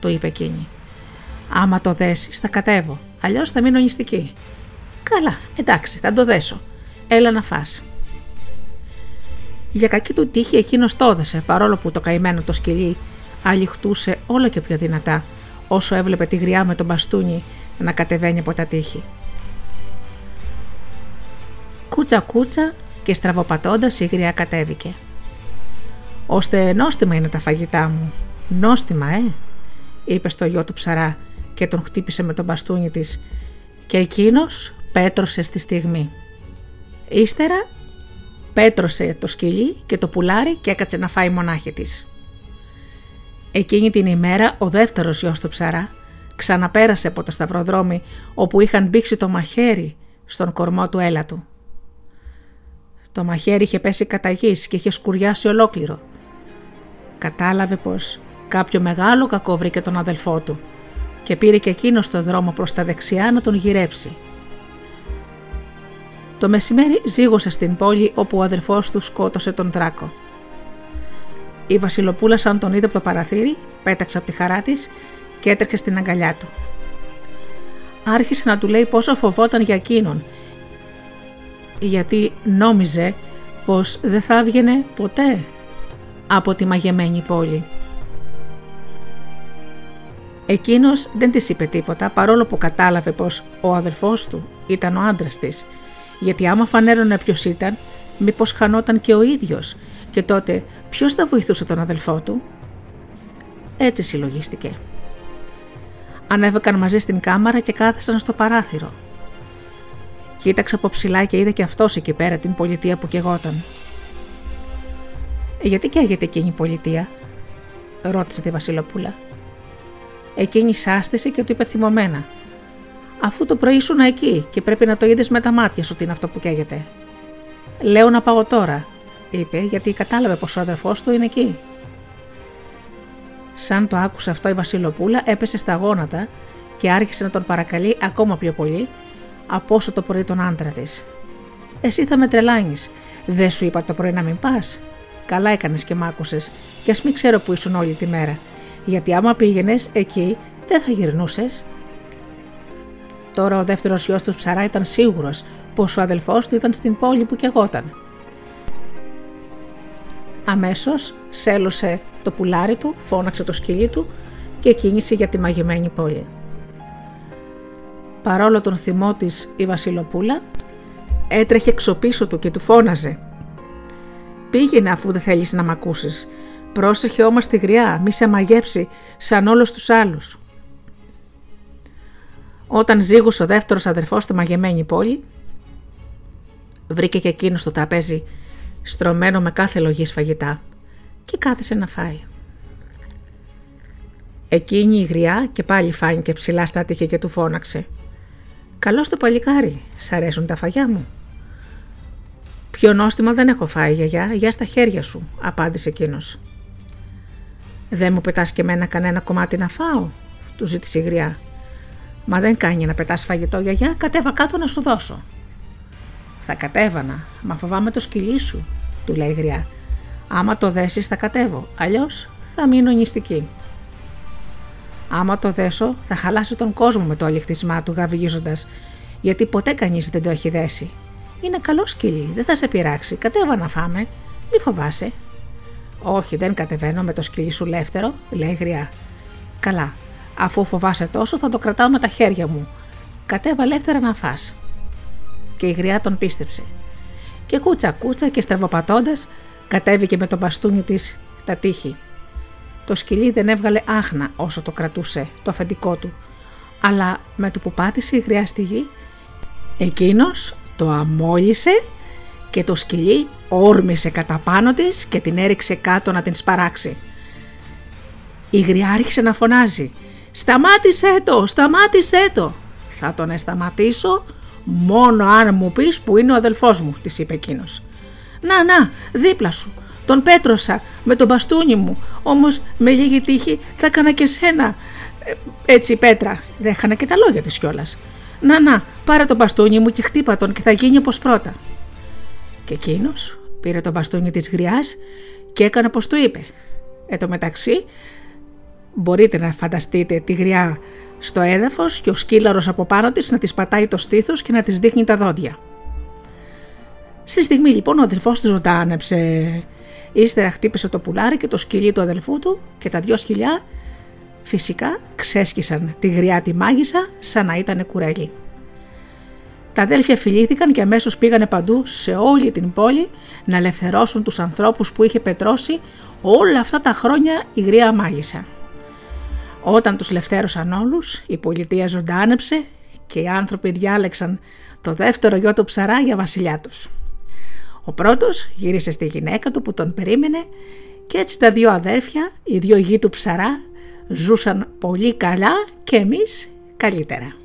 του είπε εκείνη. Άμα το δέσεις θα κατέβω, αλλιώς θα μείνω νηστική. Καλά, εντάξει, θα το δέσω. Έλα να φας. Για κακή του τύχη εκείνος το έδεσε, παρόλο που το καημένο το σκυλί αληχτούσε όλο και πιο δυνατά, όσο έβλεπε τη γριά με τον μπαστούνι να κατεβαίνει από τα τείχη. Κούτσα κούτσα και στραβοπατώντας η γριά κατέβηκε. «Ώστε νόστιμα είναι τα φαγητά μου. Νόστιμα, ε!» είπε στο γιο του ψαρά και τον χτύπησε με τον μπαστούνι της και εκείνος πέτρωσε στη στιγμή. Ύστερα πέτρωσε το σκυλί και το πουλάρι και έκατσε να φάει μονάχη της. Εκείνη την ημέρα ο δεύτερος γιος του ψαρά ξαναπέρασε από το σταυροδρόμι όπου είχαν μπήξει το μαχαίρι στον κορμό του έλατου. Το μαχαίρι είχε πέσει κατά γης και είχε σκουριάσει ολόκληρο. Κατάλαβε πως κάποιο μεγάλο κακό βρήκε τον αδελφό του και πήρε και εκείνο στο δρόμο προς τα δεξιά να τον γυρέψει. Το μεσημέρι ζήγωσε στην πόλη όπου ο αδερφός του σκότωσε τον δράκο. Η Βασιλοπούλα σαν τον είδε από το παραθύρι, πέταξε από τη χαρά της και έτρεχε στην αγκαλιά του. Άρχισε να του λέει πόσο φοβόταν για εκείνον, γιατί νόμιζε πως δεν θα έβγαινε ποτέ από τη μαγεμένη πόλη. Εκείνος δεν της είπε τίποτα παρόλο που κατάλαβε πως ο αδελφός του ήταν ο άντρας της, γιατί άμα φανέρωνε ποιος ήταν, μήπως χανόταν και ο ίδιος, και τότε ποιος θα βοηθούσε τον αδελφό του; Έτσι συλλογίστηκε. Ανέβηκαν μαζί στην κάμαρα και κάθεσαν στο παράθυρο. Κοίταξε από ψηλά και είδε και αυτός εκεί πέρα την πολιτεία που κεγόταν. Γιατί καίγεται εκείνη η πολιτεία, ρώτησε τη Βασιλοπούλα. Εκείνη σάστησε και του είπε θυμωμένα. Αφού το πρωί ήσουν εκεί και πρέπει να το είδες με τα μάτια σου τι είναι αυτό που καίγεται. Λέω να πάω τώρα, είπε, γιατί κατάλαβε πως ο αδερφός του είναι εκεί. Σαν το άκουσε αυτό η Βασιλοπούλα έπεσε στα γόνατα και άρχισε να τον παρακαλεί ακόμα πιο πολύ από όσο το πρωί τον άντρα της. Εσύ θα με τρελάνεις. Δεν σου είπα το πρωί να μην πας. Καλά έκανες και μ' άκουσες, και ας μην ξέρω που ήσουν όλη τη μέρα. Γιατί άμα πήγαινες εκεί, δεν θα γυρνούσες. Τώρα ο δεύτερος γιος τους ψαρά ήταν σίγουρος πως ο αδελφός του ήταν στην πόλη που κεγόταν. Αμέσως σέλωσε το πουλάρι του, φώναξε το σκυλί του και κίνησε για τη μαγεμένη πόλη. Παρόλο τον θυμό της η Βασιλοπούλα έτρεχε εξωπίσω του και του φώναζε «Πήγαινε αφού δεν θέλεις να μ' ακούσεις. Πρόσεχε όμως τη γριά, μη σε μαγέψει σαν όλους τους άλλους». Όταν ζήγουσε ο δεύτερος αδερφός στη μαγεμένη πόλη, βρήκε και εκείνο στο τραπέζι στρωμένο με κάθε λογή φαγητά και κάθισε να φάει. Εκείνη η γριά και πάλι φάνηκε ψηλά στα τείχη και του φώναξε. «Καλώς το παλικάρι, σ' αρέσουν τα φαγιά μου». «Πιο νόστιμα δεν έχω φάει, γιαγιά, για στα χέρια σου», απάντησε εκείνος. «Δεν μου πετάς και μένα κανένα κομμάτι να φάω», του ζήτησε η γριά. «Μα δεν κάνει να πετάς φαγητό, γιαγιά, κατέβα κάτω να σου δώσω». «Θα κατέβανα, μα φοβάμαι το σκυλί σου», του λέει η γριά. «Άμα το δέσεις θα κατέβω, αλλιώς θα μείνω νηστική». Άμα το δέσω, θα χαλάσει τον κόσμο με το αληχτισμά του γαβγίζοντας, γιατί ποτέ κανείς δεν το έχει δέσει. Είναι καλό σκυλί, δεν θα σε πειράξει. Κατέβα να φάμε, μη φοβάσαι. Όχι, δεν κατεβαίνω με το σκυλί σου λεύτερο, λέει γριά. Καλά, αφού φοβάσαι τόσο, θα το κρατάω με τα χέρια μου. Κατέβα ελεύθερα να φας. Και η γριά τον πίστεψε. Και κούτσα κούτσα και στραβοπατώντα, κατέβηκε με το μπαστούνι της τα τείχη. Το σκυλί δεν έβγαλε άχνα όσο το κρατούσε το αφεντικό του, αλλά με το που πάτησε η γριά στη γη, εκείνος το αμόλυσε και το σκυλί όρμησε κατά πάνω της και την έριξε κάτω να την σπαράξει. Η γριά άρχισε να φωνάζει «Σταμάτησέ το, σταμάτησέ το». «Θα τον εσταματήσω μόνο αν μου πεις που είναι ο αδελφός μου», της είπε εκείνος. «Να, να, δίπλα σου, τον πέτρωσα με τον μπαστούνι μου, όμως με λίγη τύχη θα έκανα και σένα. Ε, έτσι πέτρα, δέχανα και τα λόγια της κιόλας. Να, να, πάρε τον μπαστούνι μου και χτύπα τον και θα γίνει όπως πρώτα. Και εκείνος πήρε τον μπαστούνι της γριάς και έκανε όπως του είπε. Εν τω μεταξύ, μπορείτε να φανταστείτε τη γριά στο έδαφος και ο σκύλαρος από πάνω της να της πατάει το στήθος και να της δείχνει τα δόντια. Στη στιγμή λοιπόν ο αδελφός του ζωντάνεψε Ύστερα χτύπησε το πουλάρι και το σκυλί του αδελφού του και τα δυο σκυλιά φυσικά ξέσκισαν τη γριά τη μάγισσα σαν να ήταν κουρέλι. Τα αδέλφια φιλήθηκαν και αμέσως πήγανε παντού σε όλη την πόλη να ελευθερώσουν τους ανθρώπους που είχε πετρώσει όλα αυτά τα χρόνια η γρία μάγισσα. Όταν τους ελευθέρωσαν όλους, η πολιτεία ζωντάνεψε και οι άνθρωποι διάλεξαν το δεύτερο γιο του ψαρά για βασιλιά τους. Ο πρώτος γύρισε στη γυναίκα του που τον περίμενε και έτσι τα δύο αδέρφια, οι δύο γη του ψαρά, ζούσαν πολύ καλά και εμείς καλύτερα.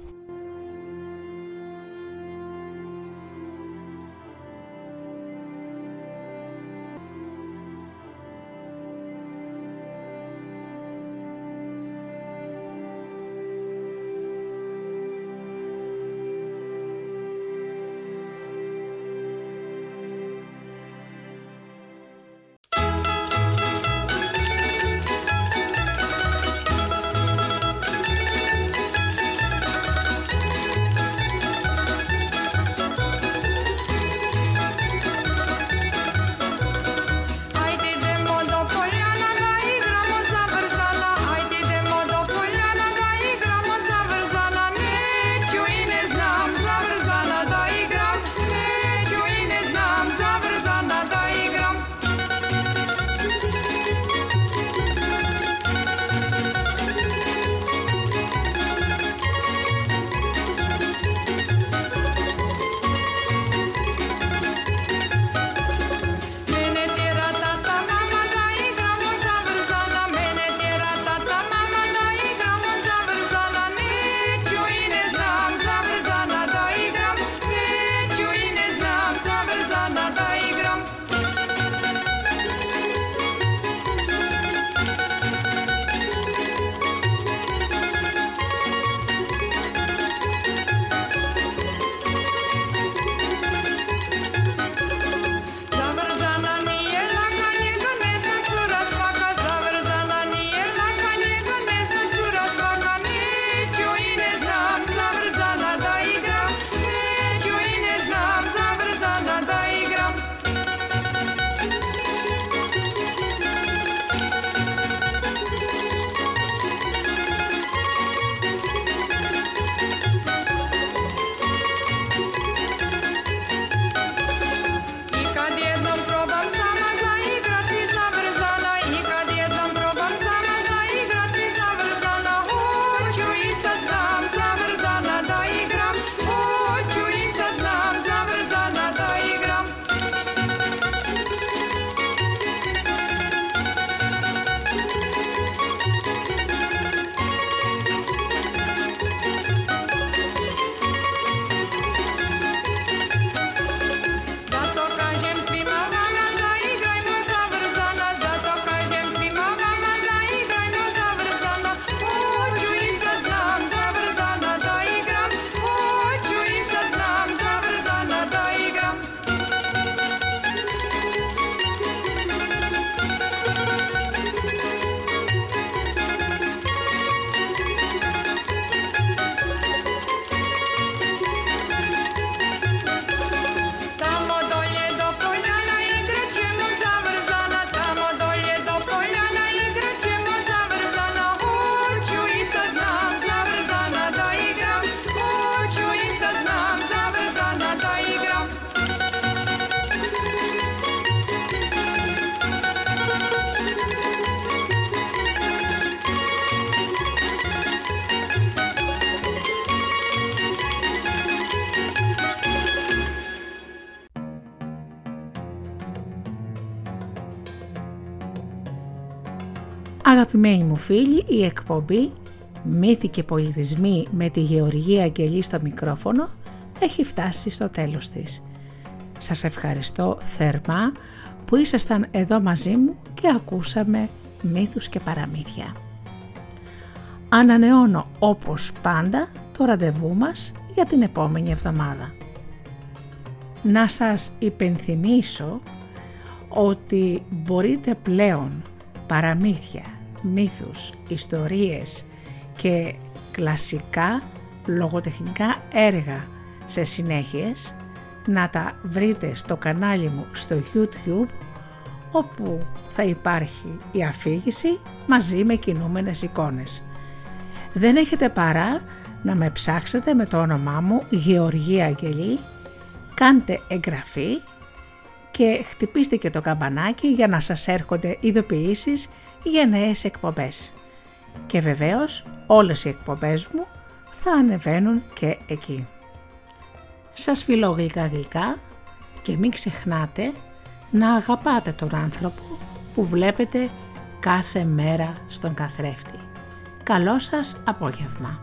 Αγαπημένοι μου φίλοι, η εκπομπή «Μύθοι και πολιτισμοί» με τη Γεωργία Αγγελή στο μικρόφωνο έχει φτάσει στο τέλος της. Σας ευχαριστώ θερμά που ήσασταν εδώ μαζί μου και ακούσαμε μύθους και παραμύθια. Ανανεώνω όπως πάντα το ραντεβού μας για την επόμενη εβδομάδα. Να σας υπενθυμίσω ότι μπορείτε πλέον παραμύθια, μύθους, ιστορίες και κλασικά λογοτεχνικά έργα σε συνέχειες να τα βρείτε στο κανάλι μου στο YouTube όπου θα υπάρχει η αφήγηση μαζί με κινούμενες εικόνες. Δεν έχετε παρά να με ψάξετε με το όνομά μου Γεωργία Αγγελή, κάντε εγγραφή και χτυπήστε και το καμπανάκι για να σας έρχονται ειδοποιήσεις για νέες εκπομπές. Και βεβαίως όλες οι εκπομπές μου θα ανεβαίνουν και εκεί. Σας φιλώ γλυκά γλυκά και μην ξεχνάτε να αγαπάτε τον άνθρωπο που βλέπετε κάθε μέρα στον καθρέφτη. Καλό σας απόγευμα.